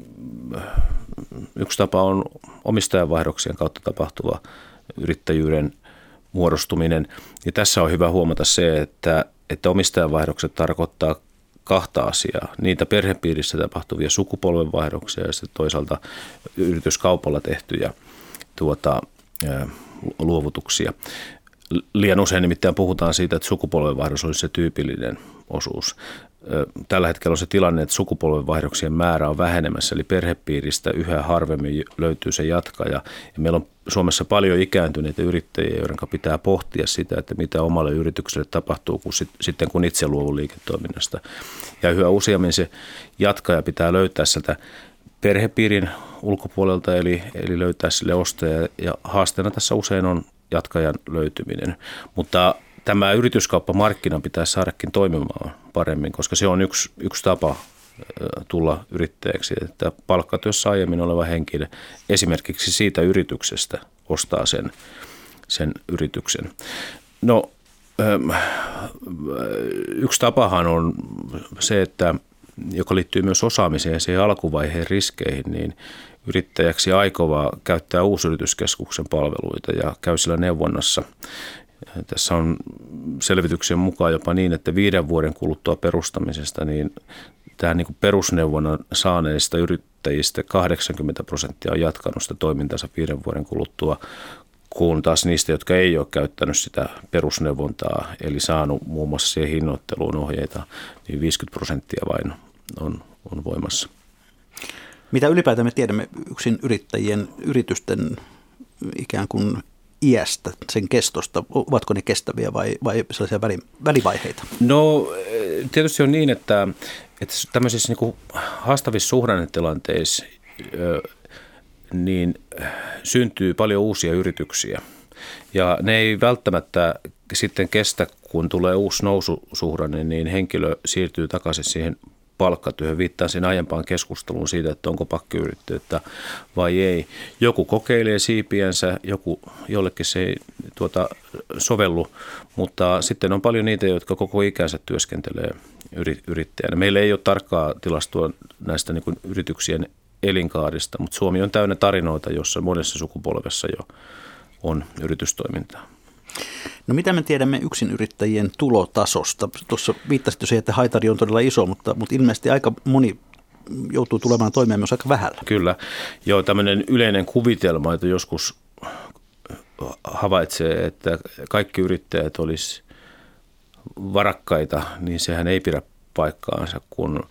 yksi tapa on omistajanvaihdoksien kautta tapahtuva yrittäjyyden muodostuminen. Ja tässä on hyvä huomata se, että, että omistajanvaihdokset tarkoittaa kahta asiaa. Niitä perhepiirissä tapahtuvia sukupolvenvaihdoksia ja sitten toisaalta yrityskaupalla tehtyjä tuota, luovutuksia. Liian usein nimittäin puhutaan siitä, että sukupolvenvaihdos olisi se tyypillinen osuus. tällä hetkellä on se tilanne, että sukupolvenvaihdoksien määrä on vähenemässä, eli perhepiiristä yhä harvemmin löytyy se jatkaja. Ja meillä on Suomessa paljon ikääntyneitä yrittäjiä, joiden pitää pohtia sitä, että mitä omalle yritykselle tapahtuu kun sit, sitten, kun itse luovun liiketoiminnasta. Ja yhä useammin se jatkaja pitää löytää sieltä perhepiirin ulkopuolelta, eli, eli löytää sille ostaja. Ja haasteena tässä usein on jatkajan löytyminen. Mutta tämä yrityskauppamarkkina pitää saadakin toimimaan paremmin, koska se on yksi, yksi tapa tulla yrittäjäksi, että palkkatyössä aiemmin oleva henkilö esimerkiksi siitä yrityksestä ostaa sen, sen yrityksen. No yksi tapahan on se, että joka liittyy myös osaamiseen ja siihen alkuvaiheen riskeihin, niin yrittäjäksi aikova käyttää uusyrityskeskuksen palveluita ja käy sillä neuvonnassa tässä on selvityksen mukaan jopa niin, että viiden vuoden kuluttua perustamisesta, niin tämä niin perusneuvonnan saaneista yrittäjistä 80 prosenttia on jatkanut sitä toimintansa viiden vuoden kuluttua, kun taas niistä, jotka ei ole käyttänyt sitä perusneuvontaa, eli saanut muun muassa siihen hinnoitteluun ohjeita, niin 50 prosenttia vain on, on voimassa. Mitä ylipäätään me tiedämme yksin yrittäjien yritysten ikään kuin iästä, sen kestosta? Ovatko ne kestäviä vai, vai sellaisia väli, välivaiheita? No tietysti on niin, että, että tämmöisissä niin haastavissa suhdannetilanteissa niin syntyy paljon uusia yrityksiä. Ja ne ei välttämättä sitten kestä, kun tulee uusi noususuhdanne, niin henkilö siirtyy takaisin siihen palkkatyöhön. Viittaan sen aiempaan keskusteluun siitä, että onko pakkiyrittäjyyttä vai ei. Joku kokeilee siipiensä, joku, jollekin se ei tuota, sovellu, mutta sitten on paljon niitä, jotka koko ikänsä työskentelee yrittäjänä. Meillä ei ole tarkkaa tilastoa näistä niin yrityksien elinkaarista, mutta Suomi on täynnä tarinoita, jossa monessa sukupolvessa jo on yritystoimintaa. No mitä me tiedämme yksinyrittäjien tulotasosta? Tuossa viittasit jo siihen, että haitari on todella iso, mutta, mutta ilmeisesti aika moni joutuu tulemaan toimeen myös aika vähällä. Kyllä. Joo, tämmöinen yleinen kuvitelma, että joskus havaitsee, että kaikki yrittäjät olisi varakkaita, niin sehän ei pidä paikkaansa, kun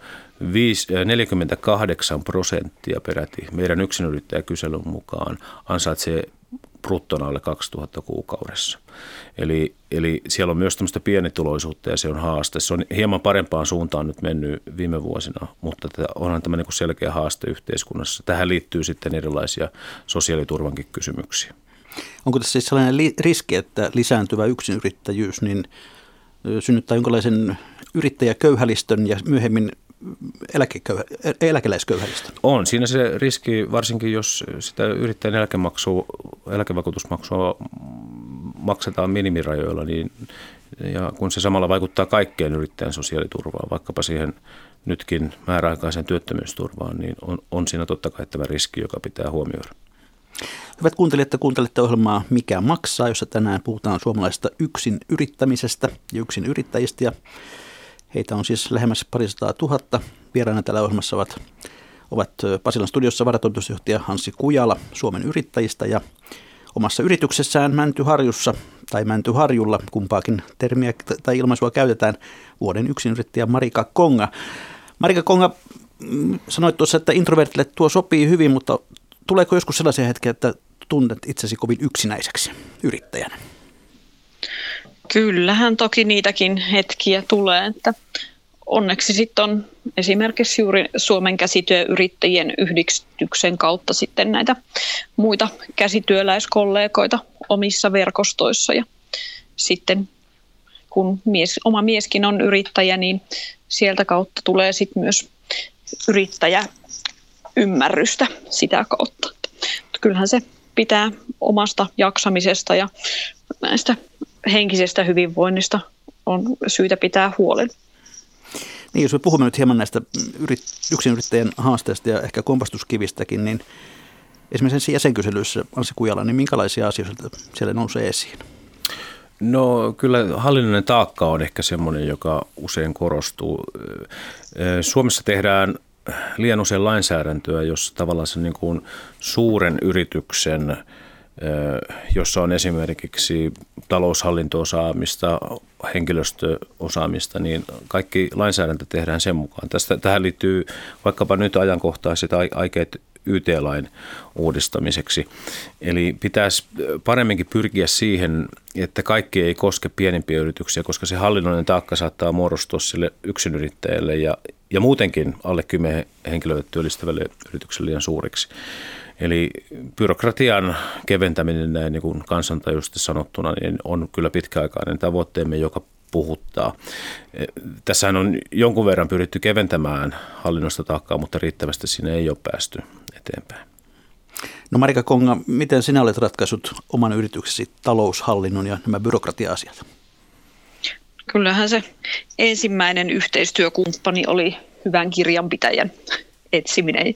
48 prosenttia peräti meidän yksinyrittäjäkyselyn mukaan ansaitsee bruttona alle 2000 kuukaudessa. Eli, eli siellä on myös tämmöistä pienituloisuutta ja se on haaste. Se on hieman parempaan suuntaan nyt mennyt viime vuosina, mutta onhan tämä niin selkeä haaste yhteiskunnassa. Tähän liittyy sitten erilaisia sosiaaliturvankin kysymyksiä. Onko tässä siis sellainen riski, että lisääntyvä yksinyrittäjyys niin synnyttää jonkinlaisen yrittäjäköyhälistön ja myöhemmin eläkeläisköyhälistä? On. Siinä se riski, varsinkin jos sitä yrittäjän eläkevakuutusmaksua maksetaan minimirajoilla, niin ja kun se samalla vaikuttaa kaikkeen yrittäjän sosiaaliturvaan, vaikkapa siihen nytkin määräaikaisen työttömyysturvaan, niin on, on siinä totta kai tämä riski, joka pitää huomioida. Hyvät kuuntelijat, kuuntelette ohjelmaa Mikä maksaa, jossa tänään puhutaan suomalaisesta yksin yrittämisestä ja yksin yrittäjistä. Ja Heitä on siis lähemmäs parisataa tuhatta. Vieraana tällä ohjelmassa ovat, ovat Pasilan studiossa varatoimitusjohtaja Hansi Kujala Suomen yrittäjistä ja omassa yrityksessään Mäntyharjussa tai Mäntyharjulla, kumpaakin termiä tai ilmaisua käytetään, vuoden yksinyrittäjä Marika Konga. Marika Konga, mm, sanoit tuossa, että introvertille tuo sopii hyvin, mutta tuleeko joskus sellaisia hetkiä, että tunnet itsesi kovin yksinäiseksi yrittäjänä? Kyllähän toki niitäkin hetkiä tulee, että onneksi sitten on esimerkiksi juuri Suomen käsityöyrittäjien yhdistyksen kautta sitten näitä muita käsityöläiskollegoita omissa verkostoissa ja sitten kun mies, oma mieskin on yrittäjä, niin sieltä kautta tulee sitten myös yrittäjäymmärrystä sitä kautta. Kyllähän se pitää omasta jaksamisesta ja näistä henkisestä hyvinvoinnista on syytä pitää huolen. Niin, jos me puhumme nyt hieman näistä yrit, yksinyrittäjän haasteista ja ehkä kompastuskivistäkin, niin esimerkiksi jäsenkyselyissä, Anssi Kujala, niin minkälaisia asioita siellä nousee esiin? No kyllä hallinnollinen taakka on ehkä semmoinen, joka usein korostuu. Suomessa tehdään liian usein lainsäädäntöä, jossa tavallaan se niin kuin suuren yrityksen jossa on esimerkiksi taloushallintoosaamista, henkilöstöosaamista, niin kaikki lainsäädäntö tehdään sen mukaan. Tästä, tähän liittyy vaikkapa nyt ajankohtaiset aikeet YT-lain uudistamiseksi. Eli pitäisi paremminkin pyrkiä siihen, että kaikki ei koske pienimpiä yrityksiä, koska se hallinnollinen taakka saattaa muodostua sille yksinyrittäjälle ja, ja muutenkin alle 10 henkilöä työllistävälle yritykselle liian suuriksi. Eli byrokratian keventäminen näin niin kuin kansantajuisesti sanottuna niin on kyllä pitkäaikainen tavoitteemme, joka puhuttaa. E, tässähän on jonkun verran pyritty keventämään hallinnosta taakkaa, mutta riittävästi sinne ei ole päästy eteenpäin. No Marika Konga, miten sinä olet ratkaisut oman yrityksesi taloushallinnon ja nämä byrokratia-asiat? Kyllähän se ensimmäinen yhteistyökumppani oli hyvän kirjanpitäjän etsiminen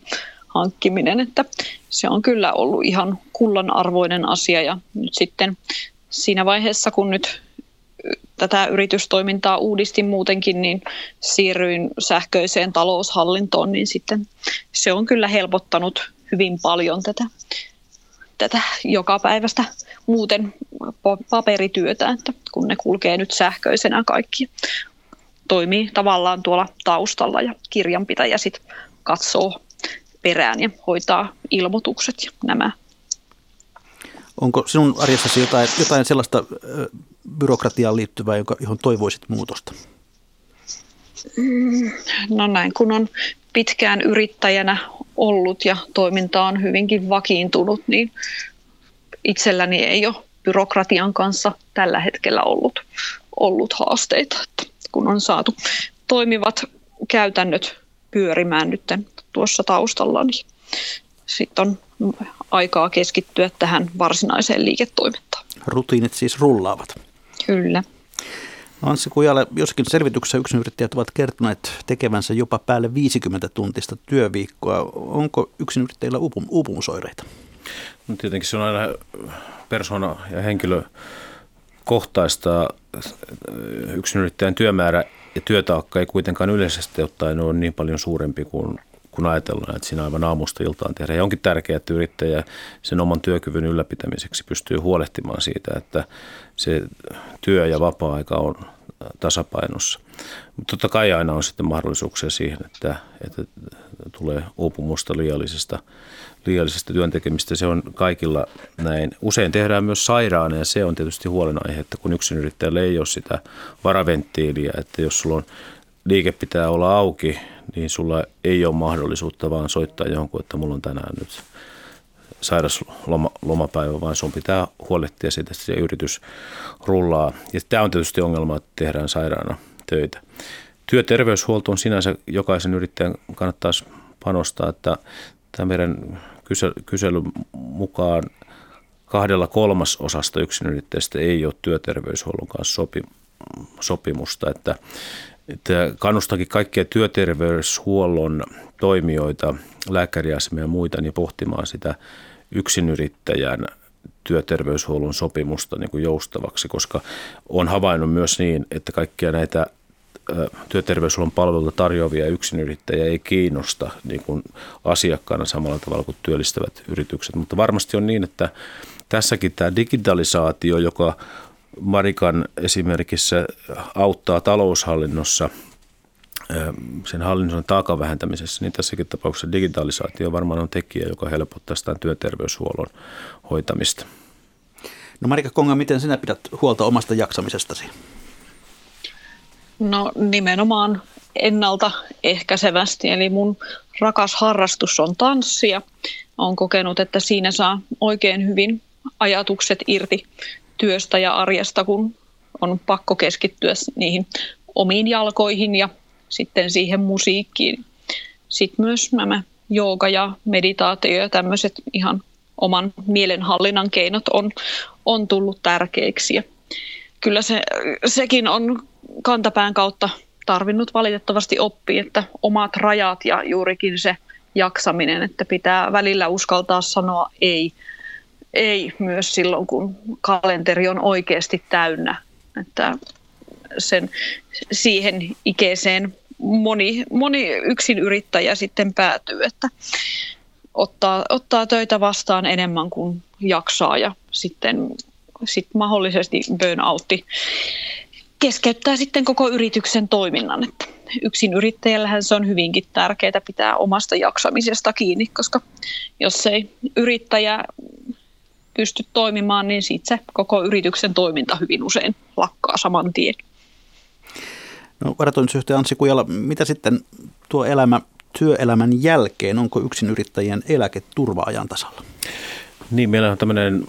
hankkiminen, että se on kyllä ollut ihan kullanarvoinen asia. Ja nyt sitten siinä vaiheessa, kun nyt tätä yritystoimintaa uudistin muutenkin, niin siirryin sähköiseen taloushallintoon, niin sitten se on kyllä helpottanut hyvin paljon tätä, tätä joka päivästä muuten paperityötä, että kun ne kulkee nyt sähköisenä kaikki toimii tavallaan tuolla taustalla ja kirjanpitäjä sitten katsoo perään ja hoitaa ilmoitukset ja nämä. Onko sinun arjessasi jotain, jotain sellaista byrokratiaan liittyvää, johon toivoisit muutosta? Mm, no näin, kun on pitkään yrittäjänä ollut ja toiminta on hyvinkin vakiintunut, niin itselläni ei ole byrokratian kanssa tällä hetkellä ollut, ollut haasteita, että kun on saatu toimivat käytännöt pyörimään nyt tuossa taustalla, niin sitten on aikaa keskittyä tähän varsinaiseen liiketoimintaan. Rutiinit siis rullaavat. Kyllä. Anssi Kujalle, jossakin selvityksessä yksinyrittäjät ovat kertoneet tekevänsä jopa päälle 50 tuntista työviikkoa. Onko yksinyrittäjillä uupum- uupumusoireita? No tietenkin se on aina persona- ja henkilökohtaista. Yksinyrittäjän työmäärä ja työtaakka ei kuitenkaan yleisesti ottaen ole niin paljon suurempi kuin kun ajatellaan, että siinä aivan aamusta iltaan tehdään. Ja onkin tärkeää, että yrittäjä sen oman työkyvyn ylläpitämiseksi pystyy huolehtimaan siitä, että se työ- ja vapaa-aika on tasapainossa. Mutta totta kai aina on sitten mahdollisuuksia siihen, että, että tulee uupumusta liiallisesta, liiallisesta työntekemistä. Se on kaikilla näin. Usein tehdään myös sairaana ja se on tietysti huolenaihe, että kun yrittäjällä ei ole sitä varaventtiiliä, että jos sulla on liike pitää olla auki, niin sulla ei ole mahdollisuutta vaan soittaa johonkin, että mulla on tänään nyt sairaslomapäivä, vaan sun pitää huolehtia siitä, että se yritys rullaa. Ja tämä on tietysti ongelma, että tehdään sairaana töitä. Työterveyshuolto on sinänsä jokaisen yrittäjän kannattaisi panostaa, että tämä meidän kyselyn mukaan kahdella kolmasosasta yksinyrittäjistä ei ole työterveyshuollon kanssa sopimusta, että että kannustakin kaikkia työterveyshuollon toimijoita, lääkäriasemia ja muita, niin pohtimaan sitä yksinyrittäjän työterveyshuollon sopimusta niin kuin joustavaksi, koska on havainnut myös niin, että kaikkia näitä työterveyshuollon palveluita tarjoavia yksinyrittäjiä ei kiinnosta niin kuin asiakkaana samalla tavalla kuin työllistävät yritykset. Mutta varmasti on niin, että tässäkin tämä digitalisaatio, joka Marikan esimerkissä auttaa taloushallinnossa sen hallinnon taakan vähentämisessä, niin tässäkin tapauksessa digitalisaatio varmaan on tekijä, joka helpottaa sitä työterveyshuollon hoitamista. No Marika Konga, miten sinä pidät huolta omasta jaksamisestasi? No nimenomaan ennaltaehkäisevästi, eli mun rakas harrastus on tanssia. Olen kokenut, että siinä saa oikein hyvin ajatukset irti työstä ja arjesta, kun on pakko keskittyä niihin omiin jalkoihin ja sitten siihen musiikkiin. Sitten myös nämä jooga ja meditaatio ja tämmöiset ihan oman mielenhallinnan keinot on, on tullut tärkeiksi. Ja kyllä se, sekin on kantapään kautta tarvinnut valitettavasti oppia, että omat rajat ja juurikin se jaksaminen, että pitää välillä uskaltaa sanoa ei ei myös silloin, kun kalenteri on oikeasti täynnä. Että sen, siihen ikeeseen moni, moni yksin yrittäjä sitten päätyy, että ottaa, ottaa töitä vastaan enemmän kuin jaksaa ja sitten sit mahdollisesti burnoutti keskeyttää sitten koko yrityksen toiminnan. Että yksin yrittäjällähän se on hyvinkin tärkeää pitää omasta jaksamisesta kiinni, koska jos ei yrittäjä pysty toimimaan, niin sitten se koko yrityksen toiminta hyvin usein lakkaa saman tien. No, varatoimitusjohtaja Anssi Kujala, mitä sitten tuo elämä työelämän jälkeen, onko yksin yrittäjien eläketurva ajan tasalla? Niin, meillä on tämmöinen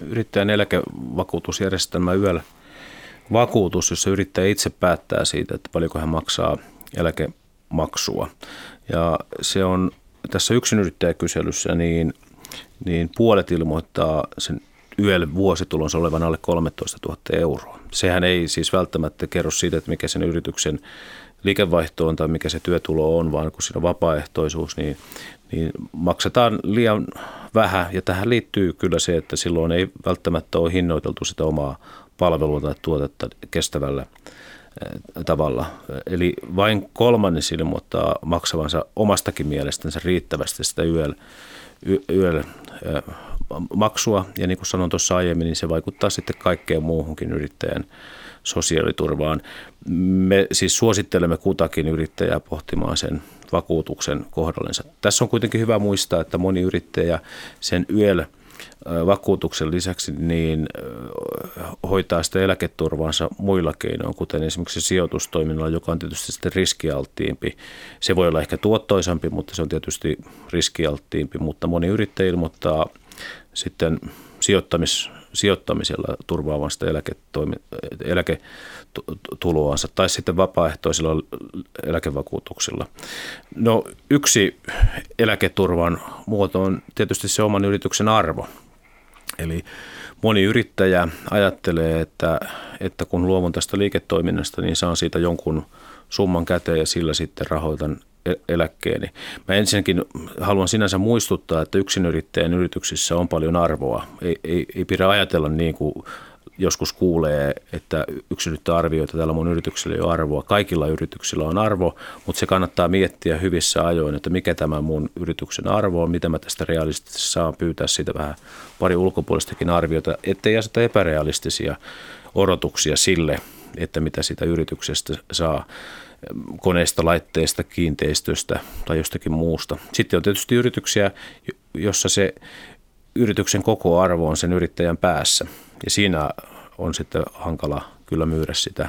yrittäjän eläkevakuutusjärjestelmä yöllä vakuutus, jossa yrittäjä itse päättää siitä, että paljonko hän maksaa eläkemaksua. Ja se on tässä yrittäjäkyselyssä, niin, niin puolet ilmoittaa sen YEL vuositulonsa olevan alle 13 000 euroa. Sehän ei siis välttämättä kerro siitä, että mikä sen yrityksen liikevaihto on tai mikä se työtulo on, vaan kun siinä on vapaaehtoisuus, niin, niin maksetaan liian vähän. Ja tähän liittyy kyllä se, että silloin ei välttämättä ole hinnoiteltu sitä omaa palvelua tai tuotetta kestävällä eh, tavalla. Eli vain kolmannes ilmoittaa maksavansa omastakin mielestänsä riittävästi sitä YL, Eh, maksua. Ja niin kuin sanoin tuossa aiemmin, niin se vaikuttaa sitten kaikkeen muuhunkin yrittäjän sosiaaliturvaan. Me siis suosittelemme kutakin yrittäjää pohtimaan sen vakuutuksen kohdallensa. Tässä on kuitenkin hyvä muistaa, että moni yrittäjä sen YL vakuutuksen lisäksi niin hoitaa sitä eläketurvaansa muilla keinoin, kuten esimerkiksi sijoitustoiminnalla, joka on tietysti sitten riskialttiimpi. Se voi olla ehkä tuottoisampi, mutta se on tietysti riskialttiimpi, mutta moni yrittäjä ilmoittaa sitten sijoittamis, sijoittamisella turvaavan sitä eläketuloansa tai sitten vapaaehtoisilla eläkevakuutuksilla. No yksi eläketurvan muoto on tietysti se oman yrityksen arvo. Eli moni yrittäjä ajattelee, että, että kun luovun tästä liiketoiminnasta, niin saan siitä jonkun summan käteen ja sillä sitten rahoitan eläkkeeni. Mä ensinnäkin haluan sinänsä muistuttaa, että yksinyrittäjän yrityksissä on paljon arvoa. Ei, ei, ei pidä ajatella niin kuin joskus kuulee, että yksilöitä arvioi, että tällä mun yrityksellä ei ole arvoa. Kaikilla yrityksillä on arvo, mutta se kannattaa miettiä hyvissä ajoin, että mikä tämä mun yrityksen arvo on, mitä mä tästä realistisesti saan pyytää siitä vähän pari ulkopuolistakin arviota, ettei aseta epärealistisia odotuksia sille, että mitä sitä yrityksestä saa koneista, laitteista, kiinteistöstä tai jostakin muusta. Sitten on tietysti yrityksiä, jossa se yrityksen koko arvo on sen yrittäjän päässä. Ja siinä on sitten hankala kyllä myydä sitä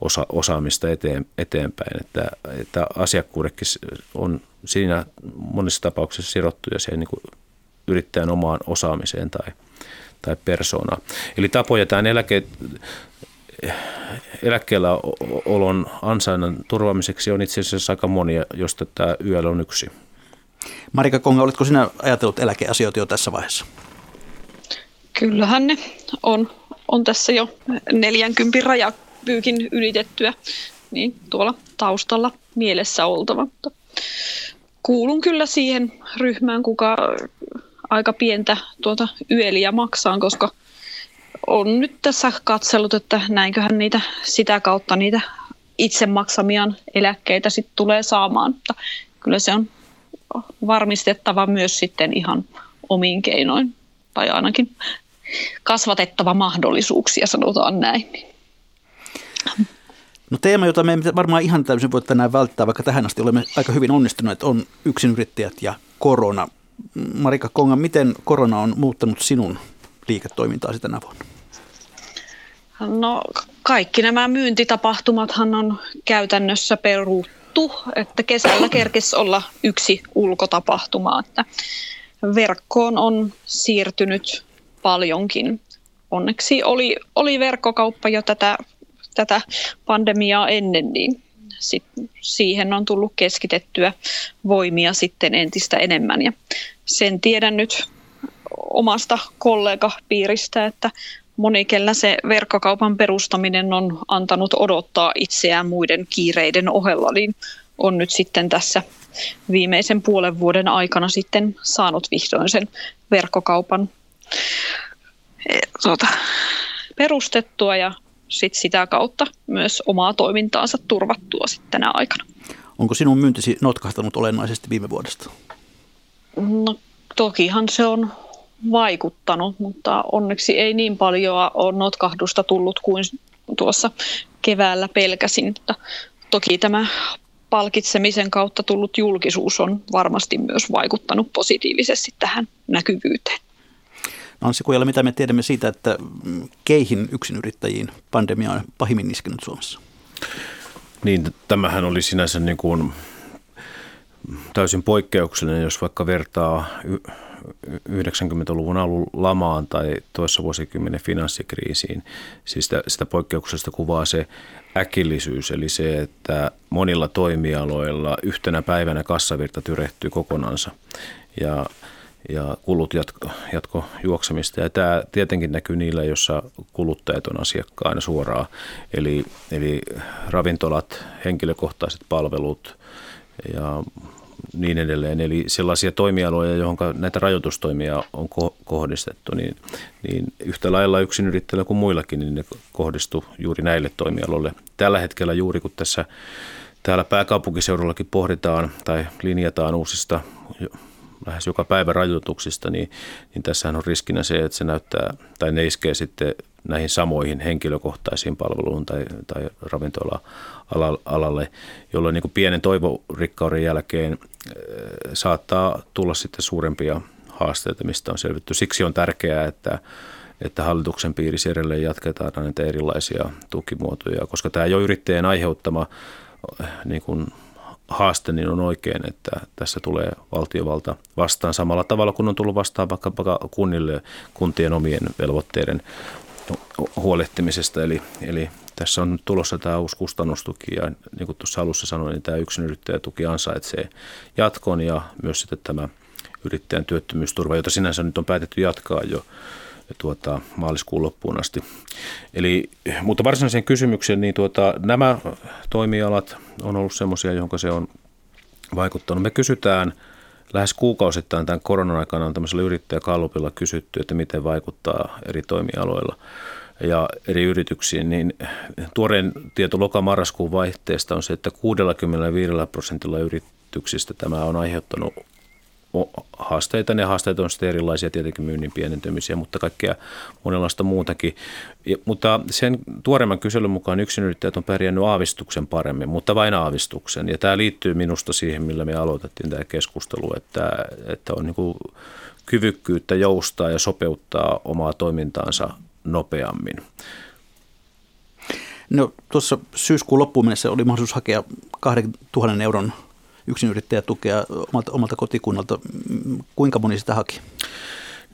osa, osaamista eteen, eteenpäin, että, että asiakkuudekin on siinä monissa tapauksissa sidottuja siihen niin yrittäjän omaan osaamiseen tai, tai persoonaan. Eli tapoja tämän eläke, eläkkeellä olon ansainnan turvaamiseksi on itse asiassa aika monia, josta tämä YL on yksi. Marika Konga, oletko sinä ajatellut eläkeasioita jo tässä vaiheessa? Kyllähän ne on, on tässä jo 40 rajapyykin ylitettyä, niin tuolla taustalla mielessä oltava. Kuulun kyllä siihen ryhmään, kuka aika pientä tuota yeliä maksaa, koska on nyt tässä katsellut, että näinköhän niitä sitä kautta niitä itse maksamiaan eläkkeitä sitten tulee saamaan. Mutta kyllä se on varmistettava myös sitten ihan omiin keinoin, tai ainakin kasvatettava mahdollisuuksia, sanotaan näin. No teema, jota me ei varmaan ihan täysin voi tänään välttää, vaikka tähän asti olemme aika hyvin onnistuneet, on yksinyrittäjät ja korona. Marika Konga, miten korona on muuttanut sinun liiketoimintaasi tänä vuonna? No kaikki nämä myyntitapahtumathan on käytännössä peruttu, että kesällä kerkes olla yksi ulkotapahtuma, että verkkoon on siirtynyt paljonkin. Onneksi oli, oli verkkokauppa jo tätä, tätä pandemiaa ennen, niin sit siihen on tullut keskitettyä voimia sitten entistä enemmän. Ja sen tiedän nyt omasta kollegapiiristä, että moni, kellä se verkkokaupan perustaminen on antanut odottaa itseään muiden kiireiden ohella, niin on nyt sitten tässä viimeisen puolen vuoden aikana sitten saanut vihdoin sen verkkokaupan e, tuota, perustettua ja sit sitä kautta myös omaa toimintaansa turvattua sitten tänä aikana. Onko sinun myyntisi notkahtanut olennaisesti viime vuodesta? No tokihan se on vaikuttanut, mutta onneksi ei niin paljon ole notkahdusta tullut kuin tuossa keväällä pelkäsin. Mutta toki tämä palkitsemisen kautta tullut julkisuus on varmasti myös vaikuttanut positiivisesti tähän näkyvyyteen. No on se kujalla, mitä me tiedämme siitä, että keihin yksinyrittäjiin pandemia on pahimmin iskenyt Suomessa? Niin, tämähän oli sinänsä niin kuin täysin poikkeuksellinen, jos vaikka vertaa 90-luvun alun lamaan tai toissa vuosikymmenen finanssikriisiin. Siis sitä, sitä poikkeuksesta kuvaa se äkillisyys, eli se, että monilla toimialoilla yhtenä päivänä kassavirta tyrehtyy kokonansa ja, ja kulut jatko, jatko juoksemista. Ja tämä tietenkin näkyy niillä, joissa kuluttajat on asiakkaina suoraan, eli, eli ravintolat, henkilökohtaiset palvelut ja niin edelleen. Eli sellaisia toimialoja, johon näitä rajoitustoimia on ko- kohdistettu, niin, niin yhtä lailla yrittäjillä kuin muillakin, niin ne kohdistuu juuri näille toimialoille. Tällä hetkellä juuri kun tässä täällä pääkaupunkiseudullakin pohditaan tai linjataan uusista lähes joka päivä rajoituksista, niin, niin tässähän on riskinä se, että se näyttää tai ne iskee sitten näihin samoihin henkilökohtaisiin palveluihin tai, tai ravintola-alalle, jolloin niin kuin pienen toivorikkauden jälkeen äh, saattaa tulla sitten suurempia haasteita, mistä on selvitty. Siksi on tärkeää, että, että hallituksen piirissä edelleen jatketaan näitä erilaisia tukimuotoja, koska tämä jo yrittäjän aiheuttama äh, niin kuin haaste, niin on oikein, että tässä tulee valtiovalta vastaan samalla tavalla kuin on tullut vastaan vaikka kunnille kuntien omien velvoitteiden huolehtimisesta. Eli, eli tässä on tulossa tämä uusi kustannustuki ja niin kuin tuossa alussa sanoin, niin tämä yksinyrittäjätuki ansaitsee jatkon ja myös sitten tämä yrittäjän työttömyysturva, jota sinänsä nyt on päätetty jatkaa jo tuota, maaliskuun loppuun asti. Eli, mutta varsinaiseen kysymykseen, niin tuota, nämä toimialat on ollut semmoisia, johon se on vaikuttanut. Me kysytään lähes kuukausittain tämän koronan aikana on tämmöisellä yrittäjäkallupilla kysytty, että miten vaikuttaa eri toimialoilla ja eri yrityksiin, niin tuoreen tieto loka-marraskuun vaihteesta on se, että 65 prosentilla yrityksistä tämä on aiheuttanut haasteita. Ne haasteet on sitten erilaisia, tietenkin myynnin pienentymisiä, mutta kaikkea monenlaista muutakin. Ja, mutta sen tuoreemman kyselyn mukaan yksinyrittäjät on pärjännyt aavistuksen paremmin, mutta vain aavistuksen. Ja tämä liittyy minusta siihen, millä me aloitettiin tämä keskustelu, että, että on niin kyvykkyyttä joustaa ja sopeuttaa omaa toimintaansa nopeammin. No tuossa syyskuun loppuun mennessä oli mahdollisuus hakea 2000 euron yksinyrittäjätukea omalta, omalta kotikunnalta. Kuinka moni sitä haki?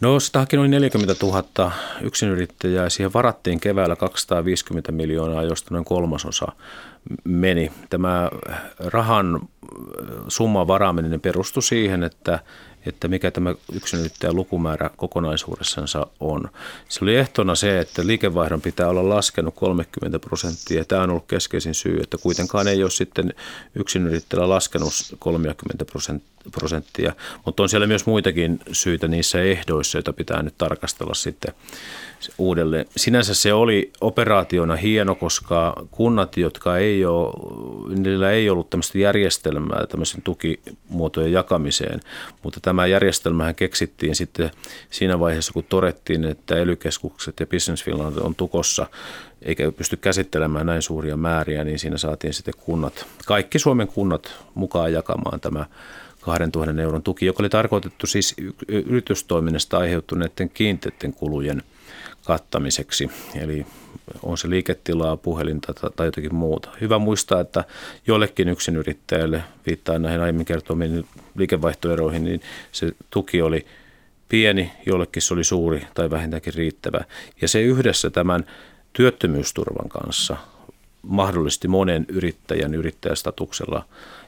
No sitä haki noin 40 000 yksinyrittäjää. Siihen varattiin keväällä 250 miljoonaa, josta noin kolmasosa meni. Tämä rahan summan varaaminen perustui siihen, että että mikä tämä yksinyrittäjän lukumäärä kokonaisuudessansa on. Se oli ehtona se, että liikevaihdon pitää olla laskenut 30 prosenttia. Tämä on ollut keskeisin syy, että kuitenkaan ei ole sitten yksinyrittäjällä laskenut 30 prosenttia, mutta on siellä myös muitakin syitä niissä ehdoissa, joita pitää nyt tarkastella sitten uudelleen. Sinänsä se oli operaationa hieno, koska kunnat, jotka ei ole, niillä ei ollut tämmöistä järjestelmää tämmöisen tukimuotojen jakamiseen, mutta tämä järjestelmähän keksittiin sitten siinä vaiheessa, kun todettiin, että ely ja Business Finland on tukossa eikä pysty käsittelemään näin suuria määriä, niin siinä saatiin sitten kunnat, kaikki Suomen kunnat mukaan jakamaan tämä 2000 euron tuki, joka oli tarkoitettu siis yritystoiminnasta aiheutuneiden kiinteiden kulujen – kattamiseksi. Eli on se liiketilaa, puhelinta tai jotakin muuta. Hyvä muistaa, että jollekin yrittäjälle, viittaa näihin aiemmin kertomiin liikevaihtoeroihin, niin se tuki oli pieni, jollekin se oli suuri tai vähintäänkin riittävä. Ja se yhdessä tämän työttömyysturvan kanssa mahdollisti monen yrittäjän yrittäjästatuksella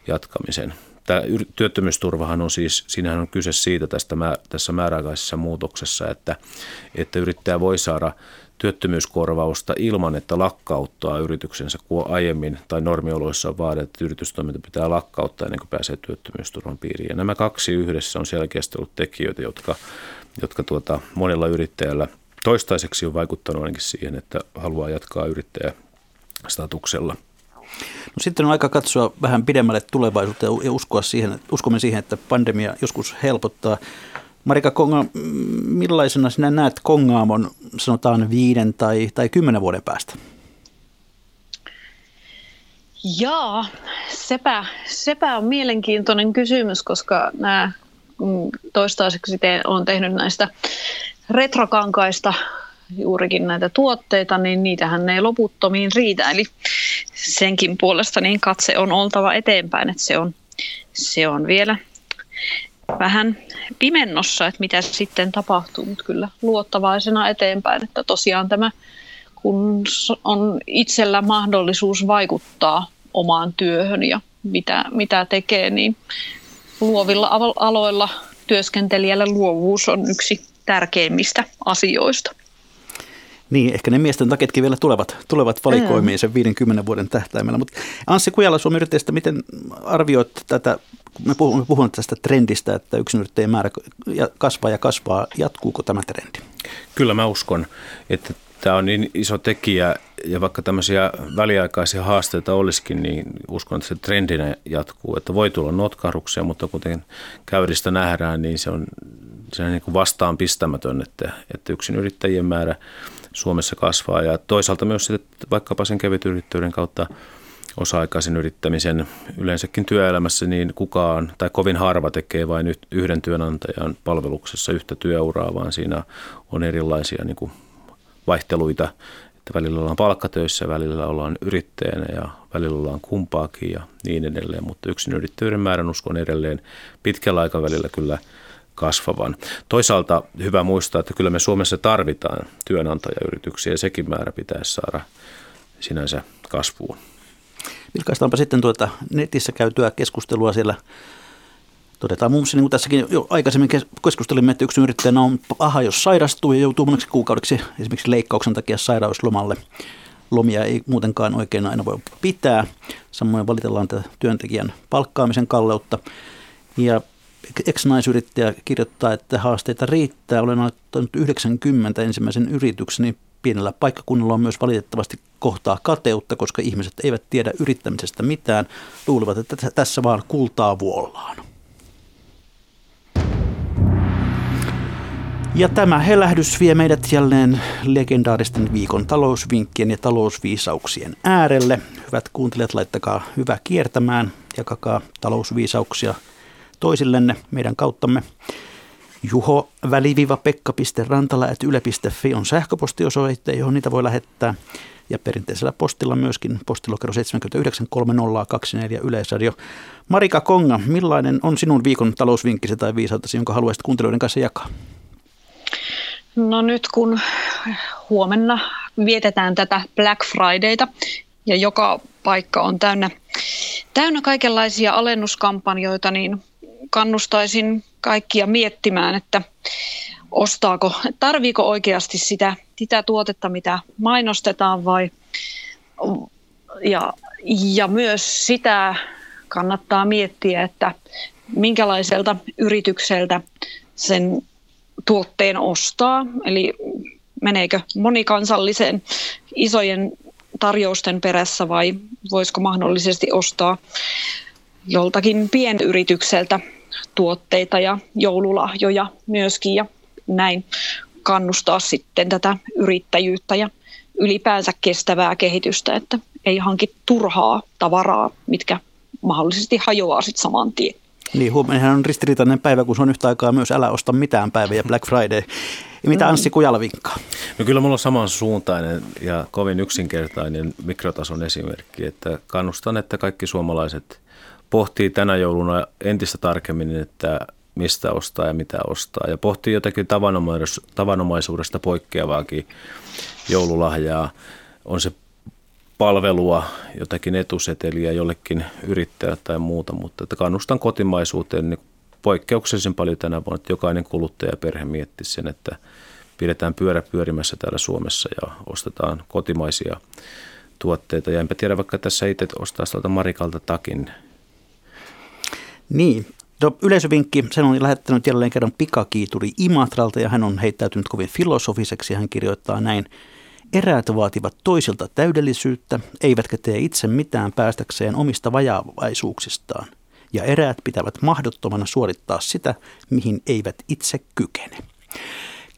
jatkamisen tämä työttömyysturvahan on siis, siinähän on kyse siitä tästä, tässä määräaikaisessa muutoksessa, että, että yrittäjä voi saada työttömyyskorvausta ilman, että lakkauttaa yrityksensä, kun aiemmin tai normioloissa on vaadittu, että yritystoiminta pitää lakkauttaa ennen kuin pääsee työttömyysturvan piiriin. Ja nämä kaksi yhdessä on selkeästi ollut tekijöitä, jotka, jotka tuota, monella yrittäjällä toistaiseksi on vaikuttanut ainakin siihen, että haluaa jatkaa yrittäjästatuksella – No sitten on aika katsoa vähän pidemmälle tulevaisuutta ja uskoa siihen, uskomme siihen, että pandemia joskus helpottaa. Marika Konga, millaisena sinä näet Kongaamon sanotaan viiden tai, tai kymmenen vuoden päästä? Jaa, sepä, sepä on mielenkiintoinen kysymys, koska nämä toistaiseksi te, olen tehnyt näistä retrokankaista juurikin näitä tuotteita, niin niitähän ei loputtomiin riitä. Eli senkin puolesta niin katse on oltava eteenpäin, että se on, se on vielä vähän pimennossa, että mitä sitten tapahtuu, mutta kyllä luottavaisena eteenpäin, että tosiaan tämä, kun on itsellä mahdollisuus vaikuttaa omaan työhön ja mitä, mitä tekee, niin luovilla aloilla työskentelijällä luovuus on yksi tärkeimmistä asioista. Niin, ehkä ne miesten taketkin vielä tulevat, tulevat valikoimiin sen 50 vuoden tähtäimellä. Mutta Anssi Kujala Suomen yrittäjistä, miten arvioit tätä, me puhumme, puhumme tästä trendistä, että yksinyrittäjien määrä kasvaa ja kasvaa. Jatkuuko tämä trendi? Kyllä mä uskon, että tämä on niin iso tekijä ja vaikka tämmöisiä väliaikaisia haasteita olisikin, niin uskon, että se trendinä jatkuu. Että voi tulla notkahduksia, mutta kuten käyristä nähdään, niin se on, se on niin kuin vastaan pistämätön, että, että yksin yrittäjien määrä Suomessa kasvaa. Ja toisaalta myös sitten vaikkapa sen kevytyrittäjyyden kautta osa-aikaisen yrittämisen. Yleensäkin työelämässä, niin kukaan tai kovin harva tekee vain yhden työnantajan palveluksessa yhtä työuraa, vaan siinä on erilaisia niin kuin vaihteluita, että välillä ollaan palkkatöissä, välillä ollaan yrittäjänä ja välillä ollaan kumpaakin ja niin edelleen, mutta yksin yrittäjyyden määrän uskon edelleen pitkällä aikavälillä kyllä kasvavan. Toisaalta hyvä muistaa, että kyllä me Suomessa tarvitaan työnantajayrityksiä ja sekin määrä pitäisi saada sinänsä kasvuun. Vilkaistaanpa sitten tuota netissä käytyä keskustelua siellä Todetaan muun muassa, niin kuin tässäkin jo aikaisemmin keskustelimme, että yksi yrittäjänä on paha, jos sairastuu ja joutuu moneksi kuukaudeksi esimerkiksi leikkauksen takia sairauslomalle. Lomia ei muutenkaan oikein aina voi pitää. Samoin valitellaan tätä työntekijän palkkaamisen kalleutta. Ja ex-naisyrittäjä kirjoittaa, että haasteita riittää. Olen aloittanut 90 ensimmäisen yritykseni. Pienellä paikkakunnalla on myös valitettavasti kohtaa kateutta, koska ihmiset eivät tiedä yrittämisestä mitään. Luulevat, että tässä vaan kultaa vuollaan. Ja tämä helähdys vie meidät jälleen legendaaristen viikon talousvinkkien ja talousviisauksien äärelle. Hyvät kuuntelijat, laittakaa hyvä kiertämään, jakakaa talousviisauksia toisillenne meidän kauttamme. Juho väliviva pekka.rantala yle.fi on sähköpostiosoite, johon niitä voi lähettää. Ja perinteisellä postilla myöskin postilokero 793024 Yleisradio. Marika Konga, millainen on sinun viikon talousvinkkisi tai viisautasi, jonka haluaisit kuuntelijoiden kanssa jakaa? No nyt kun huomenna vietetään tätä Black Fridayta ja joka paikka on täynnä, täynnä kaikenlaisia alennuskampanjoita, niin kannustaisin kaikkia miettimään, että ostaako, tarviiko oikeasti sitä, sitä tuotetta, mitä mainostetaan vai ja, ja myös sitä kannattaa miettiä, että minkälaiselta yritykseltä sen tuotteen ostaa, eli meneekö monikansalliseen isojen tarjousten perässä vai voisiko mahdollisesti ostaa joltakin pienyritykseltä tuotteita ja joululahjoja myöskin ja näin kannustaa sitten tätä yrittäjyyttä ja ylipäänsä kestävää kehitystä, että ei hanki turhaa tavaraa, mitkä mahdollisesti hajoaa sitten saman tien. Niin, huomenna on ristiriitainen päivä, kun se on yhtä aikaa myös älä osta mitään päivä ja <laughs> Black Friday. Ja mitä Anssi Kujala vinkkaa? No kyllä mulla on samansuuntainen ja kovin yksinkertainen mikrotason esimerkki, että kannustan, että kaikki suomalaiset pohtii tänä jouluna entistä tarkemmin, että mistä ostaa ja mitä ostaa. Ja pohtii jotakin tavanomaisuudesta poikkeavaakin joululahjaa. On se palvelua, jotakin etuseteliä jollekin yrittäjälle tai muuta, mutta että kannustan kotimaisuuteen niin poikkeuksellisen paljon tänä vuonna, että jokainen kuluttaja perhe miettisi sen, että pidetään pyörä pyörimässä täällä Suomessa ja ostetaan kotimaisia tuotteita. Ja enpä tiedä, vaikka tässä itse ostaa tuolta Marikalta takin. Niin, No, yleisövinkki, sen on lähettänyt jälleen kerran pikakiituri Imatralta ja hän on heittäytynyt kovin filosofiseksi. Hän kirjoittaa näin. Eräät vaativat toisilta täydellisyyttä, eivätkä tee itse mitään päästäkseen omista vajaavaisuuksistaan. ja eräät pitävät mahdottomana suorittaa sitä, mihin eivät itse kykene.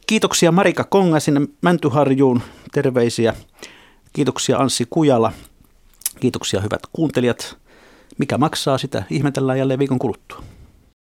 Kiitoksia Marika Konga sinne Mäntyharjuun, terveisiä. Kiitoksia Anssi Kujala. Kiitoksia hyvät kuuntelijat. Mikä maksaa sitä, ihmetellään jälleen viikon kuluttua.